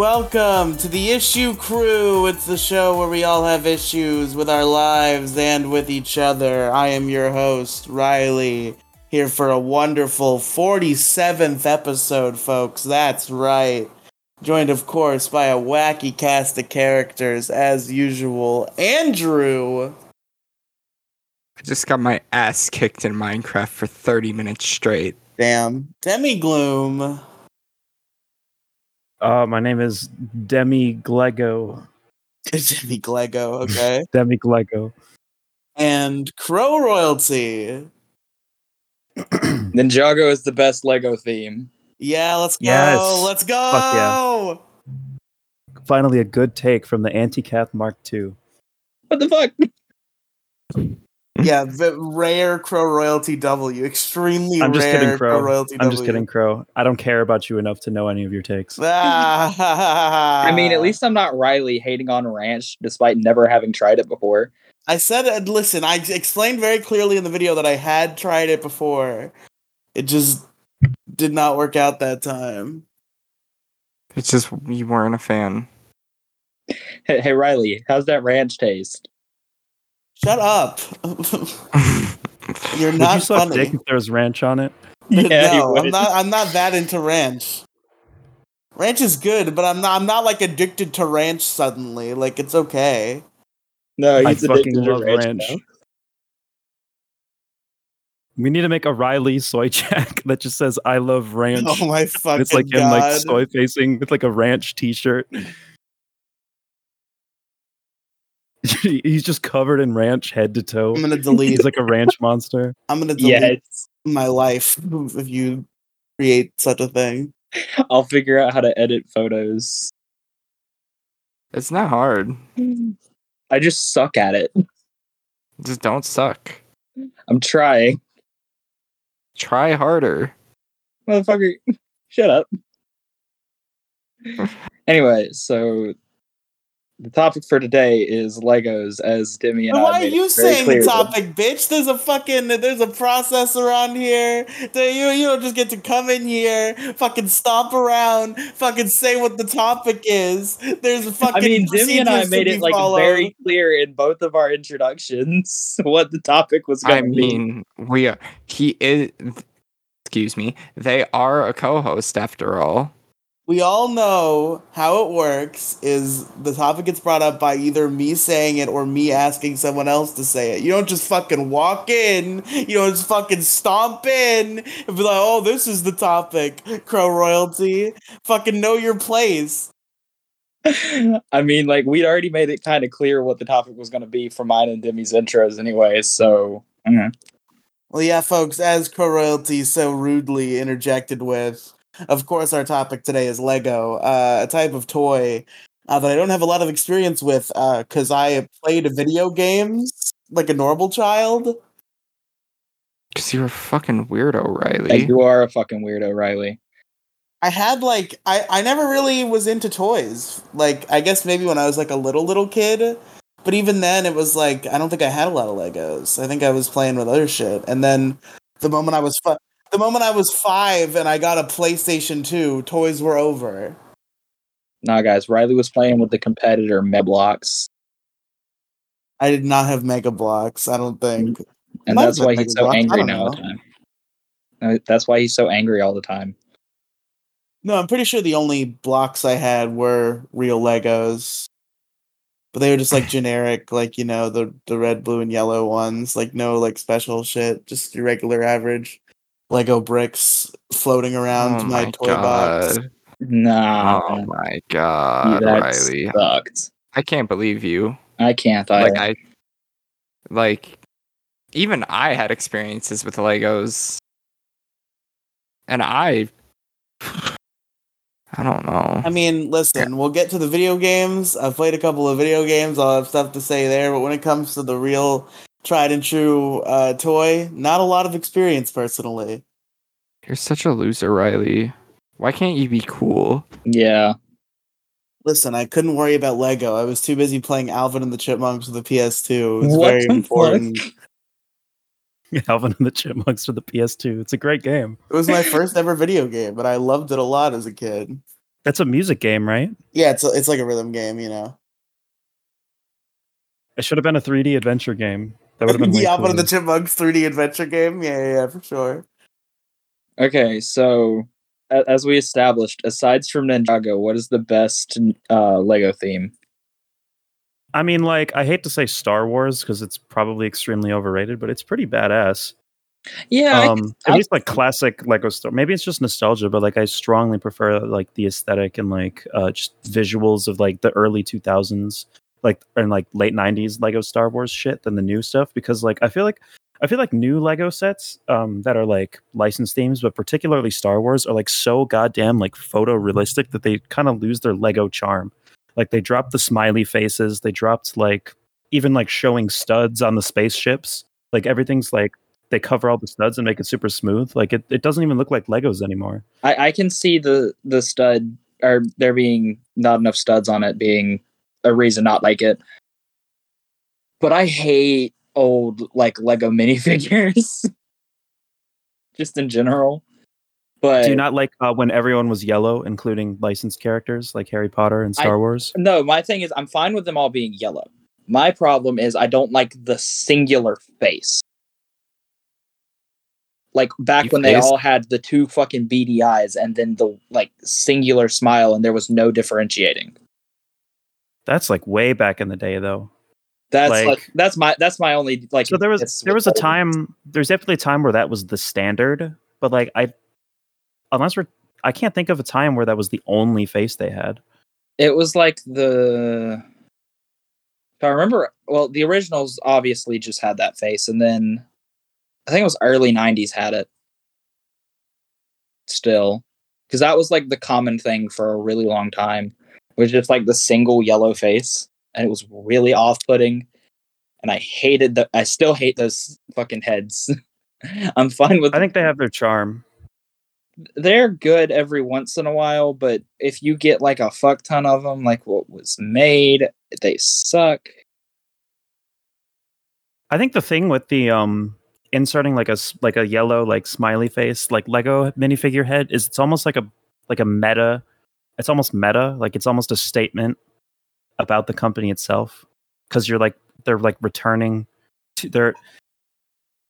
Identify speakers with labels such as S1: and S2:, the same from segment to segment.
S1: Welcome to the Issue Crew. It's the show where we all have issues with our lives and with each other. I am your host, Riely, here for a wonderful 47th episode, folks. That's right. Joined, of course, by a wacky cast of characters, as usual. Andrew.
S2: I just got my ass kicked in Minecraft for 30 minutes straight.
S1: Damn. Demi Gloom.
S3: Uh, my name is Demi Glego.
S1: Demi Glego, okay.
S3: Demi Glego.
S1: and Crow Royalty.
S4: Ninjago is the best Lego theme.
S1: Yeah, let's go.
S3: Yes.
S1: Let's go.
S3: Fuck yeah. Finally, a good take from the Anti-Cath Mark II.
S4: What the fuck?
S1: Yeah, the rare Crow Royalty W. Extremely
S3: I'm just
S1: rare
S3: kidding, Crow.
S1: Royalty
S3: I'm
S1: W.
S3: just kidding, Crow. I don't care about you enough to know any of your takes.
S4: I mean, at least I'm not Riely hating on Ranch despite never having tried it before.
S1: I said, uh, listen, I explained very clearly in the video that I had tried it before. It just did not work out that time.
S2: It's just you weren't a fan.
S4: Hey, hey Riely, how's that ranch taste?
S1: Shut up. You're not
S3: Would
S1: not
S3: you suck
S1: funny.
S3: dick if there's ranch on it?
S4: Yeah,
S1: no, I'm not. I'm not that into ranch. Ranch is good, but I'm not. I'm not like addicted to ranch suddenly. Like it's okay.
S4: No,
S3: I
S4: he's
S3: fucking
S4: addicted to
S3: love
S4: ranch.
S3: ranch. We need to make a Riely soy jack that just says "I love ranch."
S1: Oh my
S3: And
S1: fucking
S3: it's like him like soy facing with like a ranch T-shirt. He's just covered in ranch head to toe.
S1: I'm gonna delete.
S3: He's like a ranch monster.
S1: I'm gonna delete
S4: Yes,
S1: my life if you create such a thing.
S4: I'll figure out how to edit photos.
S2: It's not hard.
S4: I just suck at it.
S2: Just don't suck.
S4: I'm trying.
S2: Try harder.
S4: Motherfucker, shut up. anyway, so the topic for today is Legos, as Demi and I
S1: Why are you saying
S4: clear
S1: the
S4: that-
S1: topic, bitch? There's a fucking there's a process around here. That you you don't just get to come in here, fucking stomp around, fucking say what the topic is. There's a fucking.
S4: I mean, Demi and I made it like
S1: followed.
S4: very clear in both of our introductions what the topic was going
S2: I
S4: to be.
S2: mean, we are. He is. Excuse me. They are a co-host after all.
S1: We all know how it works is the topic gets brought up by either me saying it or me asking someone else to say it. You don't just fucking walk in, you don't just fucking stomp in and be like, oh, this is the topic, Crow Royalty. Fucking know your place.
S4: I mean, like we'd already made it kind of clear what the topic was going to be for mine and Demi's intros, anyway. So mhm.
S1: Well, yeah, folks, as Crow Royalty so rudely interjected with, of course, our topic today is Lego, uh, a type of toy uh, that I don't have a lot of experience with because I played video games like a normal child.
S2: Cause you're a fucking weirdo,
S4: Like,
S2: Riely.
S4: you are a fucking weirdo, Riely.
S1: I had like I I never really was into toys. Like I guess maybe when I was like a little little kid, but even then it was like I don't think I had a lot of Legos. I think I was playing with other shit. And then the moment I was fi- the moment I was 5 and I got a PlayStation 2, toys were over.
S4: Nah, guys, Riely was playing with the competitor Meblox,
S1: I did not have Mega Bloks, I don't think.
S4: and that's why he's so angry now all the time. Uh, That's why he's so angry all the time.
S1: No, I'm pretty sure the only blocks I had were real Legos. But they were just like generic, like, you know, the the red, blue, and yellow ones. Like no like special shit. Just your regular average Lego bricks floating around
S2: oh
S1: my,
S2: my
S1: toy box.
S4: No.
S2: Oh my god,
S4: that
S2: Riely.
S4: sucked.
S2: I can't believe you.
S4: I can't. I,
S2: Like I like even I had experiences with Legos. And I I don't know.
S1: I mean, listen, we'll get to the video games. I've played a couple of video games. I'll have stuff to say there. But when it comes to the real tried and true uh, toy, not a lot of experience personally.
S2: You're such a loser, Riely. Why can't you be cool?
S4: yeah.
S1: Listen, I couldn't worry about Lego. I was too busy playing Alvin and the Chipmunks with the PS2. It was
S4: What
S1: very
S4: the
S1: important.
S3: Alvin and the Chipmunks for the PS2. It's a great game.
S1: It was my first ever video game, but I loved it a lot as a kid.
S3: That's a music game, right?
S1: Yeah, it's it's like a rhythm game, you know.
S3: It should have been a 3D adventure game. That would have been way
S1: the Alvin and the
S3: cooler.
S1: Chipmunks 3D adventure game. Yeah, yeah, yeah, for sure.
S4: Okay, so as we established, aside from Ninjago, what is the best uh, Lego theme?
S3: I mean, like, I hate to say Star Wars because it's probably extremely overrated, but it's pretty badass.
S4: Yeah, I
S3: um, at
S4: I-
S3: least like classic Lego Star. Maybe it's just nostalgia, but like I strongly prefer like the aesthetic and like uh, just visuals of like the early 2000s, like and like late 90s Lego Star Wars shit than the new stuff because like I feel like I feel like new Lego sets um, that are like licensed themes, but particularly Star Wars, are like so goddamn like photorealistic that they kind of lose their Lego charm. Like they dropped the smiley faces, they dropped like even like showing studs on the spaceships. Like everything's like they cover all the studs and make it super smooth. Like it, it doesn't even look like Legos anymore.
S4: I, I can see the the stud or there being not enough studs on it being a reason not like it. But I hate old like Lego minifigures. Just in general. But
S3: Do you not like uh, when everyone was yellow, including licensed characters like Harry Potter and
S4: I-
S3: Star Wars?
S4: no, my thing is I'm fine with them all being yellow. My problem is I don't like the singular face. Like back
S3: You
S4: when they all had the two fucking beady eyes and then the like singular smile and there was no differentiating.
S3: That's like way back in the day, though.
S4: That's
S3: Like-
S4: like, that's my that's my only like.
S3: So there was there was a time. There's definitely a time where that was the standard, but like I, unless we're, I can't think of a time where that was the only face they had.
S4: It was like the. If I remember, well, the originals obviously just had that face, and then I think it was early '90s had it. Still, because that was like the common thing for a really long time, was just like the single yellow face, and it was really off-putting. And I hated the. I still hate those fucking heads. I'm fine with
S3: I think they have their charm.
S4: they're good every once in a while, but if you get like a fuck ton of them, like what was made, they suck.
S3: I think the thing with the um inserting like a like a yellow like smiley face like Lego minifigure head is it's almost like a like a meta. It's almost meta, like it's almost a statement about the company itself because you're like they're like returning to their.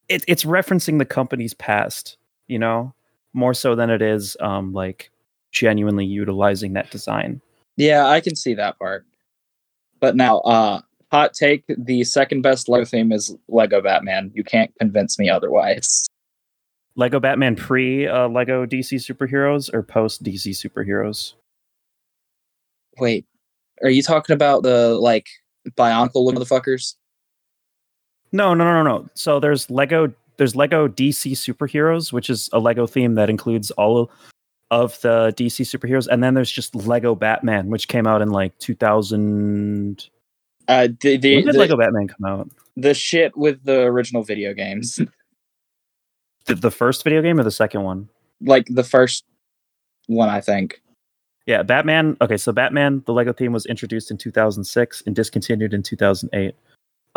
S3: It, it's referencing the company's past, you know, more so than it is um like genuinely utilizing that design.
S4: Yeah, I can see that part. But now, uh, hot take: the second best Lego theme is Lego Batman. You can't convince me otherwise.
S3: Lego Batman pre uh, Lego DC superheroes or post DC superheroes?
S4: Wait, are you talking about the like bionicle motherfuckers?
S3: No, no, no, no, no. So there's Lego. There's Lego DC superheroes, which is a Lego theme that includes all of the DC superheroes, and then there's just Lego Batman, which came out in like 2000.
S4: Uh, the the,
S3: When did
S4: the,
S3: Lego Batman come out?
S4: the shit with the original video games,
S3: The, the first video game or the second one?
S4: like the first one, I think.
S3: Yeah, Batman. Okay, so Batman, the Lego theme was introduced in 2006 and discontinued in 2008.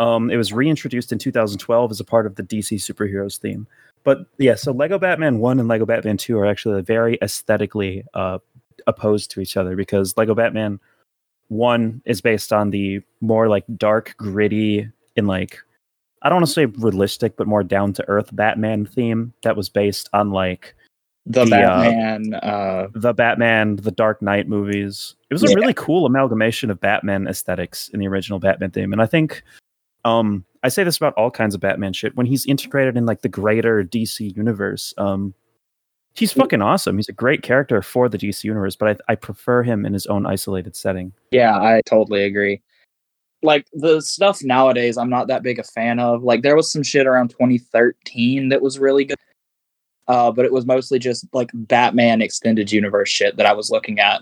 S3: Um, it was reintroduced in 2012 as a part of the DC superheroes theme. But yeah, so Lego Batman 1 and Lego Batman 2 are actually very aesthetically uh, opposed to each other because Lego Batman 1 is based on the more like dark, gritty, and like, I don't want to say realistic, but more down to earth Batman theme that was based on like
S4: The,
S3: The, uh,
S4: Batman. Uh,
S3: the Batman, the Dark Knight movies. It was a
S4: Yeah.
S3: really cool amalgamation of Batman aesthetics in the original Batman theme. And I think um I say this about all kinds of Batman shit. When he's integrated in like the greater DC universe, um he's fucking awesome. He's a great character for the DC universe, but I, I prefer him in his own isolated setting.
S4: Yeah, I totally agree. Like the stuff nowadays, I'm not that big a fan of. Like there was some shit around 2013 that was really good, uh, but it was mostly just like Batman extended universe shit that I was looking at.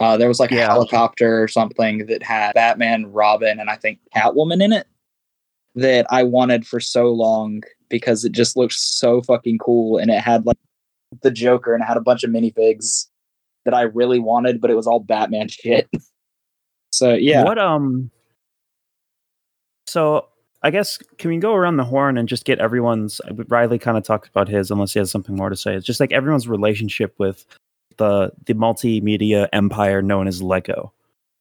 S4: Uh, there was like
S3: Yeah.
S4: a helicopter or something that had Batman, Robin, and I think Catwoman in it that I wanted for so long because it just looked so fucking cool, and it had like the Joker and it had a bunch of minifigs that I really wanted, but it was all Batman shit. So yeah,
S3: What um so I guess can we go around the horn and just get everyone's Riely kind of talked about his unless he has something more to say. It's just like everyone's relationship with the the multimedia empire known as Lego.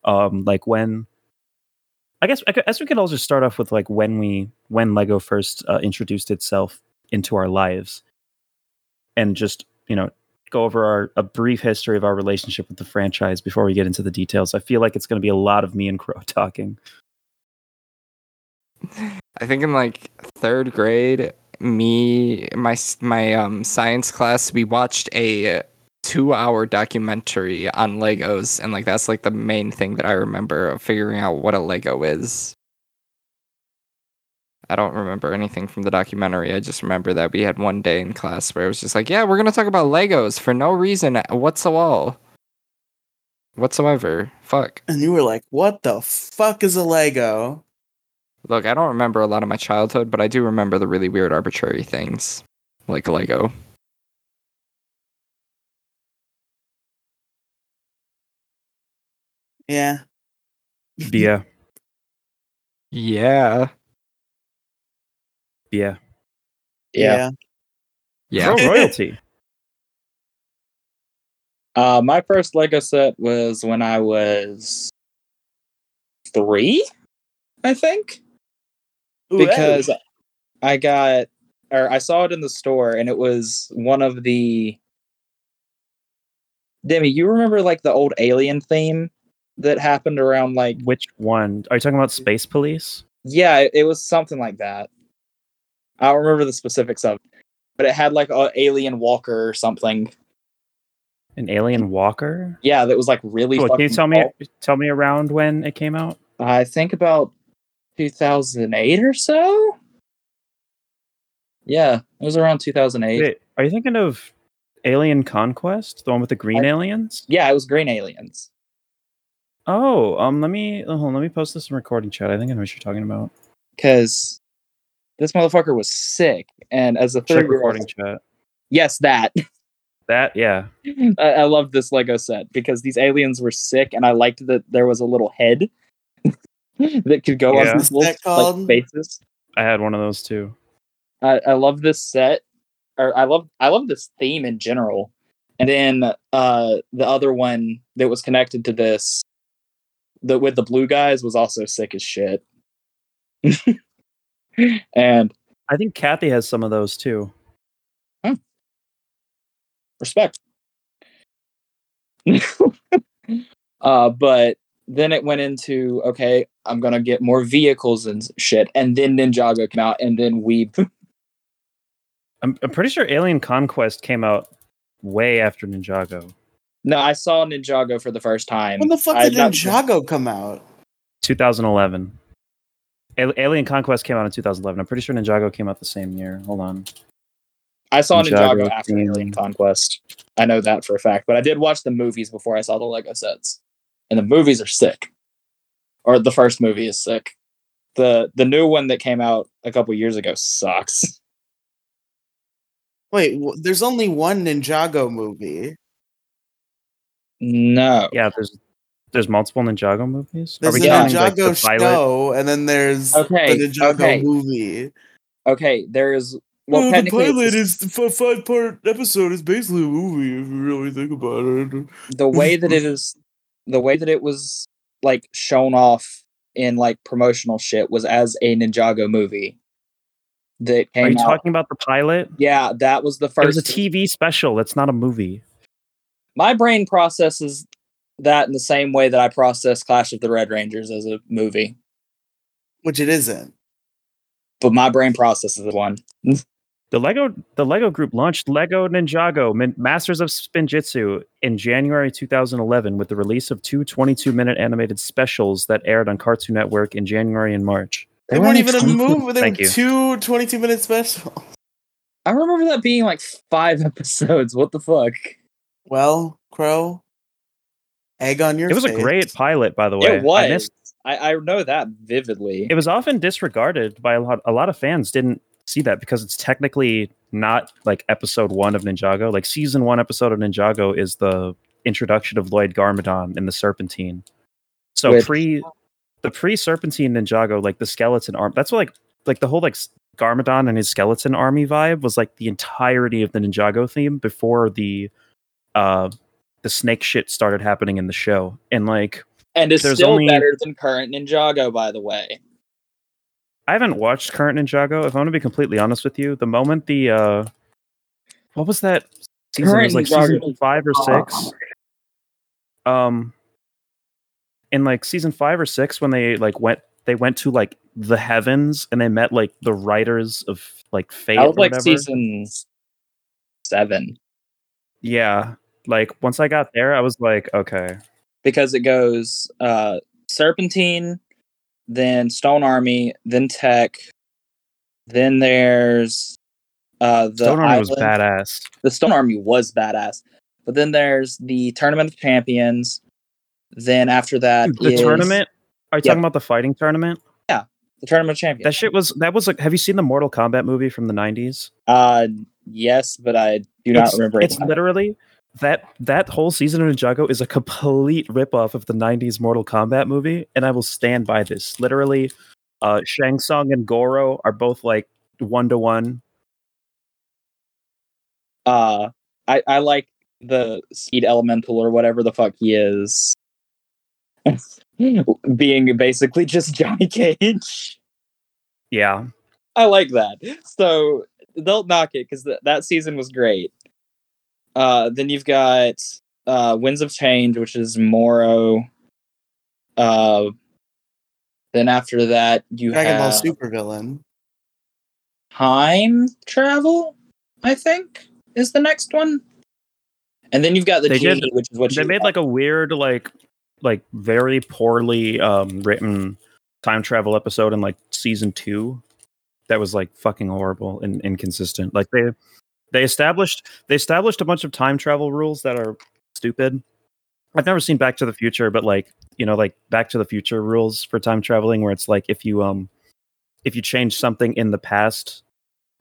S3: Um, like when, I guess I guess we could all just start off with like when we when Lego first uh, introduced itself into our lives, and just you know go over our a brief history of our relationship with the franchise before we get into the details. I feel like it's going to be a lot of me and Crow talking.
S2: I think in like third grade, me my my um science class we watched a two hour documentary on Legos, and like that's like the main thing that I remember of figuring out what a Lego is. I don't remember anything from the documentary. I just remember that we had one day in class where it was just like, yeah, we're gonna talk about Legos for no reason whatsoever. Whatsoever. Fuck.
S1: And you were like, what the fuck is a Lego?
S2: Look, I don't remember a lot of my childhood, but I do remember the really weird arbitrary things like Lego.
S1: Yeah.
S3: Yeah,
S2: Yeah.
S3: yeah.
S4: Yeah.
S2: Yeah.
S3: Crow royalty.
S4: Uh, my first Lego set was when I was three, I think,
S1: Ooh,
S4: because
S1: hey.
S4: I got or I saw it in the store, and it was one of the. Demi, you remember like the old Alien theme that happened around like
S3: Which one? Are you talking about Space Police?
S4: yeah, it, it was something like that. I don't remember the specifics of, it, but it had like a alien walker or something.
S3: An Alien Walker?
S4: Yeah, that was like really.
S3: Oh, can you
S4: fucking
S3: tell me
S4: tall.
S3: tell me around when it came out?
S4: I think about 2008 or so. Yeah, it was around 2008.
S3: Wait, are you thinking of Alien Conquest, the one with the green
S4: I-
S3: aliens?
S4: Yeah, it was Green Aliens.
S3: Oh, um, let me hold on, let me post this in recording chat. I think I know what you're talking about.
S4: Because this motherfucker was sick, and as a
S3: Check
S4: third
S3: recording chat.
S4: yes, that
S3: That yeah,
S4: I, I loved this Lego set because these aliens were sick, and I liked that there was a little head that could go
S3: Yeah.
S4: on people's
S1: What's that
S4: like, faces.
S3: I had one of those too.
S4: I, I love this set, or I love I love this theme in general. And then uh, the other one that was connected to this, the with the blue guys, was also sick as shit. and
S3: I think Kathy has some of those too.
S4: respect. uh, but then it went into okay, I'm gonna get more vehicles and shit, and then Ninjago came out, and then we
S3: I'm, I'm pretty sure Alien Conquest came out way after Ninjago.
S4: no, I saw Ninjago for the first time.
S1: When the fuck
S4: I
S1: did
S4: not-
S1: Ninjago come out?
S3: 2011. A- Alien Conquest came out in 2011. I'm pretty sure Ninjago came out the same year. Hold on.
S4: I saw Ninjago,
S3: Ninjago
S4: after
S3: theme.
S4: Alien Conquest. I know that for a fact, but I did watch the movies before I saw the Lego sets, and the movies are sick. Or the first movie is sick. the The new one that came out a couple years ago sucks.
S1: Wait, w- there's only one Ninjago movie.
S4: No,
S3: Yeah, there's there's multiple Ninjago movies.
S1: There's the
S4: counting,
S1: Ninjago
S3: the pilot?
S1: show, and then there's
S4: Okay,
S1: the Ninjago
S4: okay.
S1: movie.
S4: okay. There's well,
S1: Well, the pilot is the five part episode is basically a movie if you really think about it.
S4: the way that it is the way that it was like shown off in like promotional shit was as a Ninjago movie that came
S3: Are you
S4: out.
S3: talking about the pilot?
S4: yeah, that was the first.
S3: It was a TV special. That's not a movie.
S4: My brain processes that in the same way that I process Clash of the Red Rangers as a movie,
S1: Which it isn't.
S4: but my brain processes the one.
S3: The Lego the Lego group launched Lego Ninjago Min- Masters of Spinjitzu in January 2011 with the release of two 22-minute animated specials that aired on Cartoon Network in January and March.
S1: They weren't even a movie. They were
S3: Thank you.
S1: two 22 minute specials.
S4: I remember that being like five episodes. What the fuck?
S1: Well, Crow, egg on your
S3: It was a great pilot, by the way.
S4: it was.
S3: I missed-
S4: I, I know that vividly.
S3: it was often disregarded by a lot. A lot of fans didn't see that because it's technically not like episode one of Ninjago. Like season one episode of Ninjago is the introduction of Lloyd Garmadon in the Serpentine. So
S4: Which-
S3: pre the pre Serpentine Ninjago, like the skeleton arm. That's what like like the whole like Garmadon and his skeleton army vibe was like the entirety of the Ninjago theme before the uh the snake shit started happening in the show, and like
S4: And it's still
S3: only-
S4: better than current Ninjago, by the way.
S3: I haven't watched Current Ninjago. If I want to be completely honest with you, the moment the uh, what was that season? it was like
S4: Current
S3: season five or six. Um, in like season five or six, when they like went, they went to like the heavens and they met like the writers of like Fate.
S4: That
S3: or
S4: was like
S3: whatever.
S4: season seven
S3: Yeah, like once I got there, I was like, okay,
S4: because it goes uh, Serpentine, then Stone Army, then Tech, then there's uh, the
S3: Stone Army was badass.
S4: the Stone Army was badass. But then there's the Tournament of Champions. Then after that,
S3: The
S4: is
S3: tournament. Are you talking about the fighting tournament?
S4: Yeah, the Tournament of Champions.
S3: That shit was that was like. Have you seen the Mortal Kombat movie from the nineties?
S4: uh, yes, but I do not
S3: it's,
S4: remember.
S3: It's
S4: it.
S3: literally that that whole season of Ninjago is a complete ripoff of the '90s Mortal Kombat movie, and I will stand by this. Literally, uh, Shang Tsung and Goro are both like one to one.
S4: uh, I I like the Speed Elemental or whatever the fuck he is. Being basically just Johnny Cage.
S3: Yeah,
S4: I like that. So they'll knock it because th- that season was great. Uh, then you've got uh, Winds of Change, which is Morro. Uh, then after that, you
S1: Dragon Ball
S4: have
S1: Super villain.
S4: Time Travel. I think is the next one. And then you've got the
S3: They did-
S4: which is what
S3: they
S4: you
S3: made like a weird, like, like very poorly um, written time travel episode in like season two. That was like fucking horrible and inconsistent. Like they they established they established a bunch of time travel rules that are stupid. I've never seen Back to the Future, but like you know, like Back to the Future rules for time traveling, where it's like if you um if you change something in the past,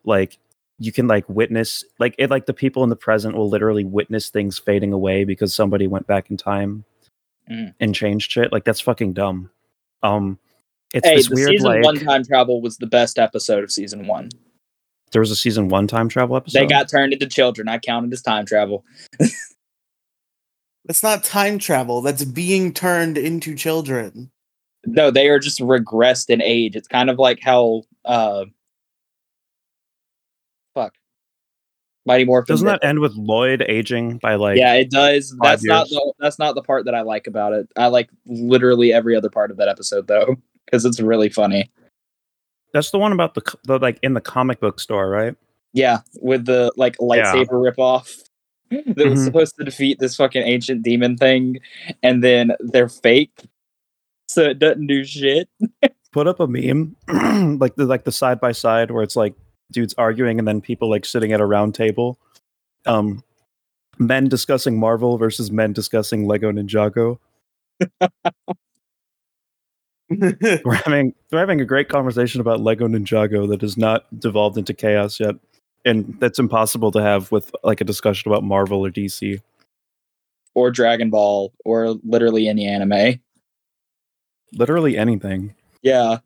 S3: like you can like witness like it like the people in the present will literally witness things fading away because somebody went back in time
S4: Mm.
S3: and changed shit. Like that's fucking dumb. Um it's
S4: Hey,
S3: this weird
S4: season
S3: like
S4: one time travel was the best episode of season one.
S3: There was a season one time travel episode.
S4: They got turned into children. I counted as time travel.
S1: That's not time travel. That's being turned into children.
S4: No, they are just regressed in age. It's kind of like how uh fuck. Mighty Morphin.
S3: Doesn't that end with Lloyd aging by like
S4: yeah, it does.
S3: five
S4: That's not the that's not the part that I like about it. I like literally every other part of that episode though, because it's really funny.
S3: That's the one about the, the like in the comic book store, right?
S4: Yeah, with the like lightsaber ripoff that was
S3: Mhm.
S4: supposed to defeat this fucking ancient demon thing, and then they're fake, so it doesn't do shit.
S3: Put up a meme like the like the side by side where it's like dudes arguing and then people like sitting at a round table. Um men discussing Marvel versus men discussing Lego Ninjago. We're having we're having a great conversation about Lego Ninjago that has not devolved into chaos yet. And that's impossible to have with like a discussion about Marvel or DC.
S4: or Dragon Ball, or literally any anime.
S3: Literally anything.
S4: Yeah.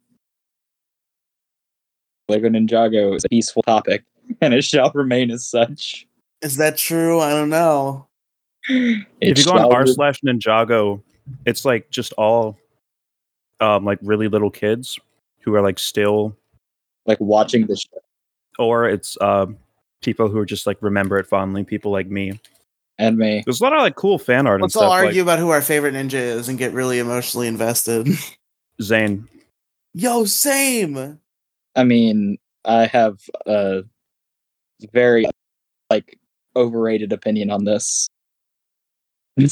S4: Lego Ninjago is a peaceful topic, and it shall remain as such.
S1: Is that true? I don't know.
S4: It
S3: if you go on r slash Ninjago, it's like just all um like really little kids who are like still
S4: like watching this show
S3: or it's um people who are just like remember it fondly, people like me.
S4: and me.
S3: There's a lot of like cool fan art
S1: Let's
S3: and
S1: all
S3: stuff
S1: argue about who our favorite ninja is and get really emotionally invested.
S3: Zane.
S1: Yo, same.
S4: I mean, I have a very like overrated opinion on this.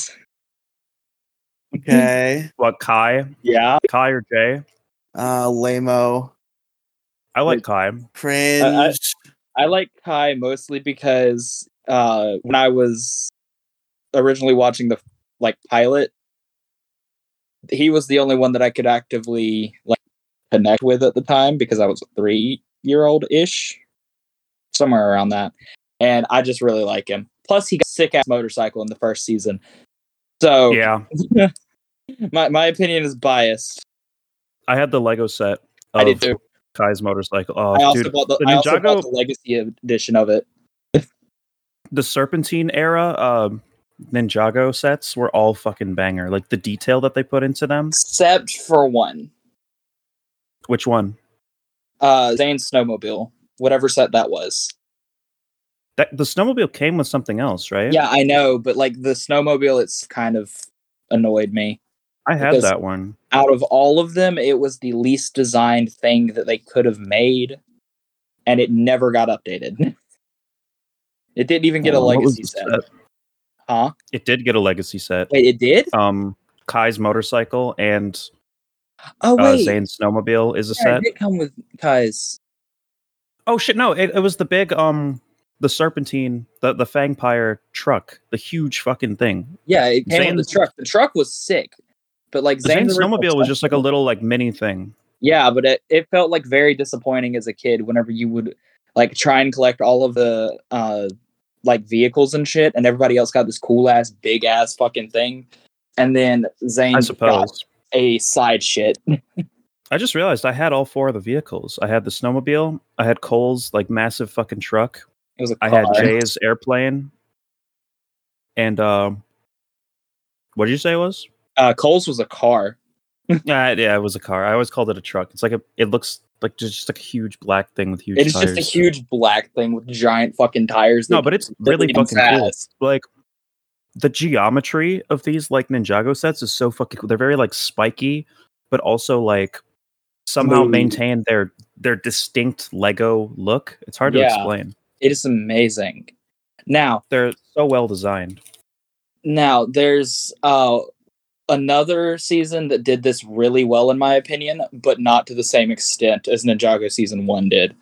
S1: Okay.
S3: What Kai?
S4: yeah,
S3: Kai or Jay?
S1: Uh, Lamo.
S3: I like Kai.
S1: Cringe.
S4: I like Kai mostly because uh when I was originally watching the like pilot, he was the only one that I could actively like connect with at the time because I was a three year old ish, somewhere around that, and I just really like him. Plus, he got sick ass motorcycle in the first season, so
S3: Yeah.
S4: my my opinion is biased.
S3: I had the Lego set
S4: I did
S3: of
S4: too.
S3: Kai's motorcycle. Oh,
S4: I also
S3: dude,
S4: bought the,
S3: the
S4: I also bought
S3: Ninjago-
S4: the legacy edition of it.
S3: the Serpentine era, um, Ninjago sets were all fucking banger. Like the detail that they put into them.
S4: Except for one.
S3: Which one?
S4: Uh Zane's snowmobile. Whatever set that was.
S3: That the snowmobile came with something else, right?
S4: Yeah, I know, but like the snowmobile, it's kind of annoyed me.
S3: I had that one.
S4: Out of all of them, it was the least designed thing that they could have made, and it never got updated. it didn't even get a
S3: Oh, was
S4: legacy set.
S3: set?
S4: Huh?
S3: It did get a legacy set.
S4: Wait, it did?
S3: Um, Kai's motorcycle and
S4: Oh
S3: uh,
S4: wait,
S3: Zane's snowmobile is a
S4: yeah, it
S3: set.
S4: did come with Kai's.
S3: Oh shit! No, it, it was the big um, the serpentine, the the Fangpyre truck, the huge fucking thing.
S4: Yeah, it came
S3: Zane's-
S4: the truck. The truck was sick, but like
S3: The
S4: Zane's
S3: snowmobile was just like a little like mini thing.
S4: Yeah, but it, it felt like very disappointing as a kid whenever you would like try and collect all of the uh like vehicles and shit, and everybody else got this cool ass big ass fucking thing, and then Zane
S3: I
S4: got
S3: suppose.
S4: a side shit.
S3: I just realized I had all four of the vehicles. I had the snowmobile. I had Cole's like massive fucking truck.
S4: It was a
S3: I
S4: car.
S3: had Jay's airplane. And um, what did you say it was?
S4: uh, Cole's was a car.
S3: Yeah, yeah, it was a car. I always called it a truck. It's like a. It looks like just, like a huge black thing with huge.
S4: It is
S3: tires.
S4: just a huge black thing with giant fucking tires.
S3: No, but it's really fucking cool. Like the geometry of these like Ninjago sets is so fucking cool. They're very like spiky, but also like somehow
S4: Smooth.
S3: maintain their their distinct Lego look. It's hard to explain.
S4: It is amazing. Now,
S3: They're so well designed.
S4: Now, there's uh another season that did this really well in my opinion, but not to the same extent as Ninjago season 1 did.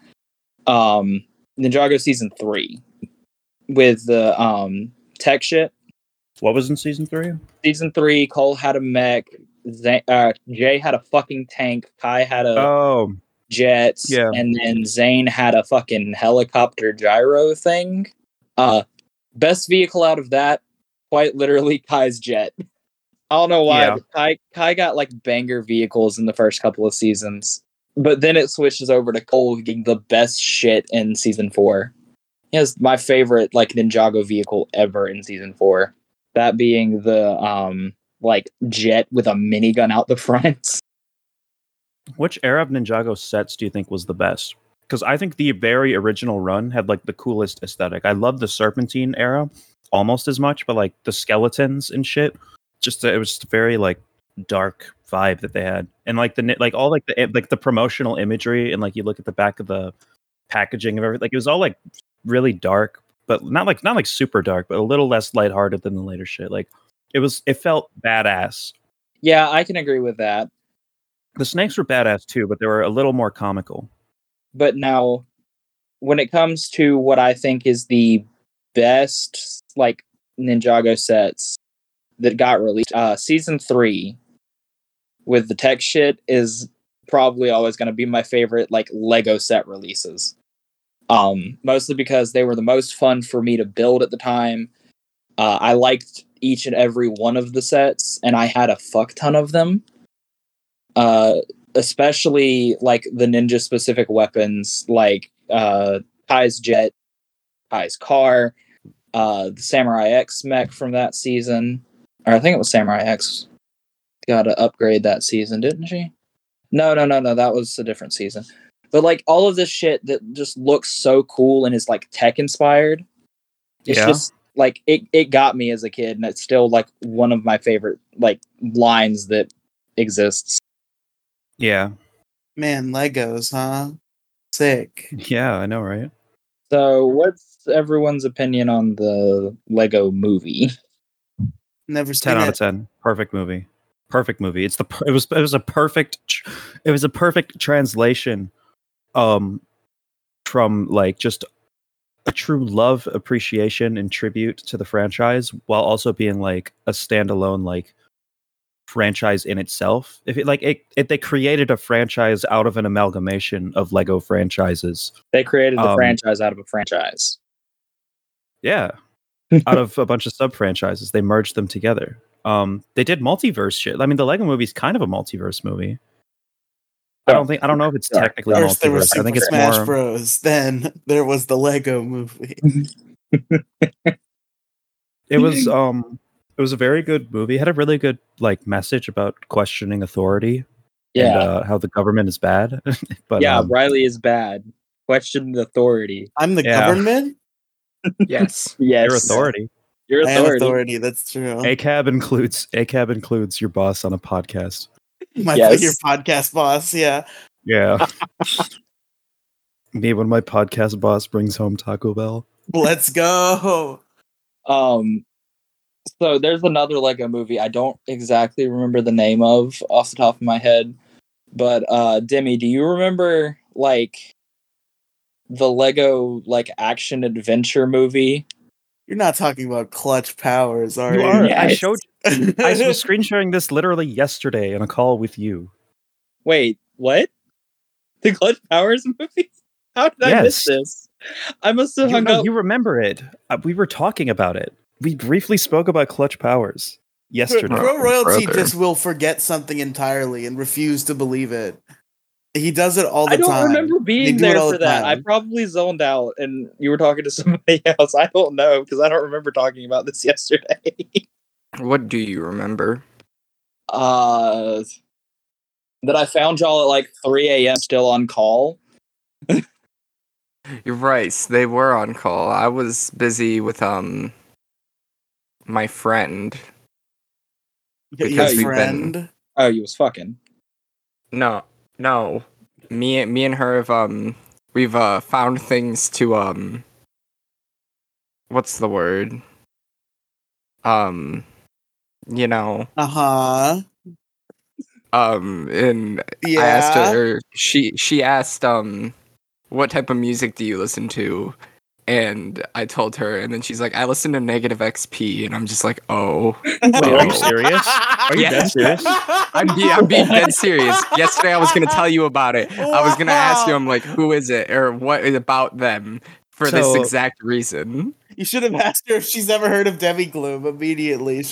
S4: Um Ninjago season 3 with the um tech shit.
S3: What was in season three?
S4: Season 3 Cole had a mech, Zay, uh, Jay had a fucking tank, Kai had a
S3: Oh,
S4: jet,
S3: yeah.
S4: and then Zane had a fucking helicopter gyro thing. Uh best vehicle out of that, quite literally Kai's jet. I don't know why,
S3: Yeah.
S4: Kai Kai got like banger vehicles in the first couple of seasons. But then it switches over to Cole getting the best shit in season four. He has my favorite like Ninjago vehicle ever in season four. That being the um like jet with a minigun out the front.
S3: Which era of Ninjago sets do you think was the best? Because I think the very original run had like the coolest aesthetic. I love the Serpentine era almost as much, but like the skeletons and shit, just it was just very like dark vibe that they had, and like the like all like the eh, like the promotional imagery and like you look at the back of the packaging of everything, like it was all like really dark, but not like not like super dark, but a little less lighthearted than the later shit. Like it was, it felt badass.
S4: yeah, I can agree with that.
S3: The snakes were badass too, but they were a little more comical.
S4: but now when it comes to what i think is the best like ninjago sets that got released uh season three with the tech shit is probably always going to be my favorite like lego set releases. Um mostly because they were the most fun for me to build at the time. Uh, i liked each and every one of the sets and i had a fuck ton of them uh especially like the ninja specific weapons like uh Kai's jet, Kai's car, uh the Samurai X mech from that season. Or I think it was Samurai X. Got to upgrade that season, didn't she? No, no, no, no, that was a different season. But like all of this shit that just looks so cool and is like tech inspired. It's
S3: Yeah.
S4: just like it it got me as a kid and it's still like one of my favorite like lines that exists.
S3: Yeah,
S1: Man, Legos, huh? Sick.
S3: yeah, I know, right?
S4: So, what's everyone's opinion on the Lego movie?
S1: Never seen
S3: 10 out
S1: it.
S3: of 10 perfect movie perfect movie it's the per- it was it was a perfect tr- it was a perfect translation um from like just a true love appreciation and tribute to the franchise while also being like a standalone like franchise in itself if it like it, it they created a franchise out of an amalgamation of lego franchises
S4: They created the
S3: Um,
S4: franchise out of a franchise.
S3: Yeah. Out of a bunch of sub franchises, they merged them together. Um, they did multiverse shit. I mean, the Lego movie is kind of a multiverse movie. I don't think I don't know if it's
S4: Yeah.
S3: technically
S1: First there was
S3: multiverse. I
S1: Super
S3: think it's
S1: Smash
S3: more.
S1: Bros. Then there was the Lego movie.
S3: It was um it was a very good movie. It had a really good like message about questioning authority and
S4: Yeah.
S3: uh, how the government is bad. but
S4: yeah,
S3: um,
S4: Riely is bad. Question the authority.
S1: I'm the
S3: Yeah.
S1: government.
S2: Yes.
S4: Yes.
S3: your authority.
S4: Your authority.
S1: authority. That's true.
S3: ACAB includes ACAB includes your boss on a podcast.
S1: My
S4: Yes.
S1: your podcast boss. Yeah.
S3: Yeah. Me when my podcast boss brings home Taco Bell.
S1: Let's go.
S4: Um, so there's another Lego movie I don't exactly remember the name of off the top of my head, but uh, Demi, do you remember like the Lego like action adventure movie?
S1: You're not talking about clutch powers, are
S3: You
S1: you?
S3: are. I showed I was screen sharing this literally yesterday in a call with you.
S4: Wait, what? The Clutch Powers movie? How did I miss this? I must have
S3: You,
S4: hung
S3: no,
S4: up.
S3: you remember it. Uh, we were talking about it. We briefly spoke about clutch powers yesterday.
S1: Pro royalty
S2: brother.
S1: just will forget something entirely and refuse to believe it. He does it all the time.
S4: I don't
S1: time.
S4: remember being
S1: do
S4: there for
S1: the
S4: that. I probably zoned out and you were talking to somebody else. I don't know because I don't remember talking about this yesterday.
S2: What do you remember?
S4: uh that I found y'all at like 3 a.m. still on call.
S2: You're right. They were on call. I was busy with um my friend.
S1: Your
S2: because
S4: we've
S2: been-
S1: friend.
S4: Oh, you was fucking.
S2: No, no. Me, me and her have um we've uh found things to um. What's the word? Um, you know,
S1: Uh huh.
S2: um, and
S1: Yeah.
S2: I asked her. She she asked um, what type of music do you listen to? And I told her, and then she's like, I listen to Negative XP, and I'm just like, oh,
S3: Wait, are you serious? Are you
S2: Yeah.
S3: dead serious?
S2: I'm, be- I'm being dead serious. Yesterday, I was gonna tell you about it. I was gonna ask you, I'm like, who is it, or what is about them for this exact reason?
S1: You should have asked her if she's ever heard of Demi Gloom immediately.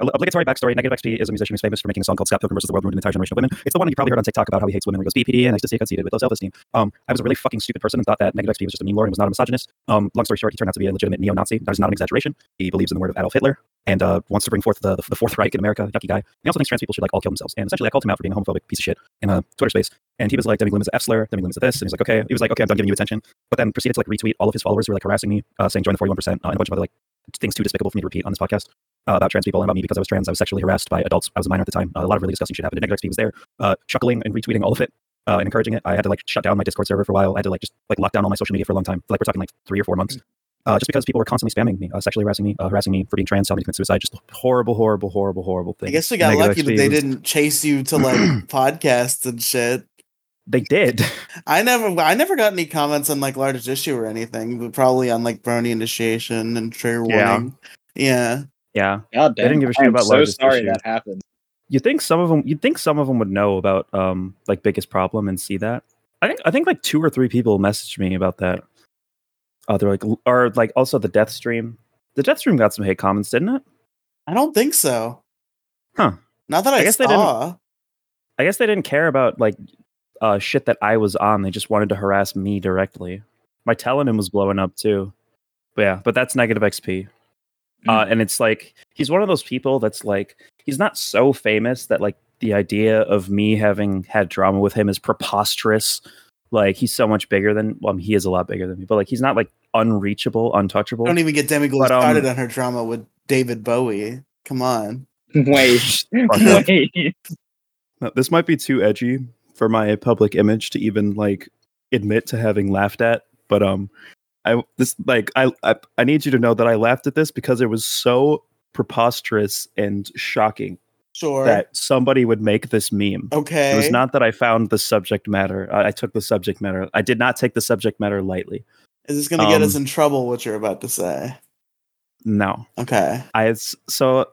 S3: Obligatory backstory. Negative XP is a musician who's famous for making a song called Scott Pilgrim vs. the World, ruined an entire generation of women. It's the one you probably heard on TikTok about how he hates women. He goes BPD and ecstasy conceited with low self-esteem. Um, I was a really fucking stupid person and thought that Negative XP was just a meme lord and was not a misogynist. Um, long story short, he turned out to be a legitimate neo-Nazi. That is not an exaggeration. He believes in the word of Adolf Hitler and uh, wants to bring forth the, the, the Fourth Reich in America. Yucky guy. He also thinks trans people should like all kill themselves. And essentially, I called him out for being a homophobic piece of shit in a Twitter space. And he was like, Demi Gloom is a F slur. Demi Gloom is a this. And he was like, okay. He was like, okay, I'm done giving you attention. But then proceeded to like retweet all of his followers who were like harassing me, uh, saying join the 41%, uh, and a bunch of other like things too despicable for me to repeat on this podcast uh, about trans people and about me because I was trans. I was sexually harassed by adults. I was a minor at the time. Uh, a lot of really disgusting shit happened. And XP was there, uh, chuckling and retweeting all of it uh, and encouraging it. I had to like shut down my Discord server for a while. I had to like just like lock down all my social media for a long time. Like we're talking like three or four months. Uh, just because people were constantly spamming me, uh, sexually harassing me, uh, harassing me for being trans, telling me to commit suicide. Just horrible, horrible, horrible, horrible thing.
S1: I guess we got
S3: Negative
S1: lucky that they
S3: was-
S1: didn't chase you to like podcasts and shit.
S3: They did.
S1: I never, I never got any comments on like largest issue or anything, but probably on like Brony initiation and trigger
S3: Yeah.
S1: warning. Yeah.
S3: yeah.
S4: God damn.
S3: didn't give a shit
S4: I am
S3: about
S4: so
S3: largest
S4: sorry
S3: issue.
S4: that happened.
S3: You think some of them? You'd think some of them would know about um like biggest problem and see that. I think I think like two or three people messaged me about that. Uh, they're like, l- or like also the death stream. The death stream got some hate comments, didn't it?
S1: I don't think so.
S3: Huh.
S1: Not that I,
S3: I guess they didn't-
S1: saw.
S3: I guess they didn't care about like uh shit that I was on. They just wanted to harass me directly. My Tellonym was blowing up too. But yeah, but that's negative XP. Uh, and it's like he's one of those people that's like he's not so famous that like the idea of me having had drama with him is preposterous. Like he's so much bigger than well, I mean, he is a lot bigger than me, but like he's not like unreachable, untouchable.
S1: Don't even get Demi Gloom
S3: But, um,
S1: started on her drama with David Bowie. Come on.
S4: Wait, wait.
S3: This might be too edgy for my public image to even like admit to having laughed at but um i this like I, I i need you to know that i laughed at this because it was so preposterous and shocking
S1: Sure.
S3: that somebody would make this meme
S1: okay.
S3: it was not that i found the subject matter I, I took the subject matter i did not take the subject matter lightly
S1: Is this going to get us
S3: um,
S1: in trouble? What you're about to say?
S3: no
S1: Okay.
S3: I so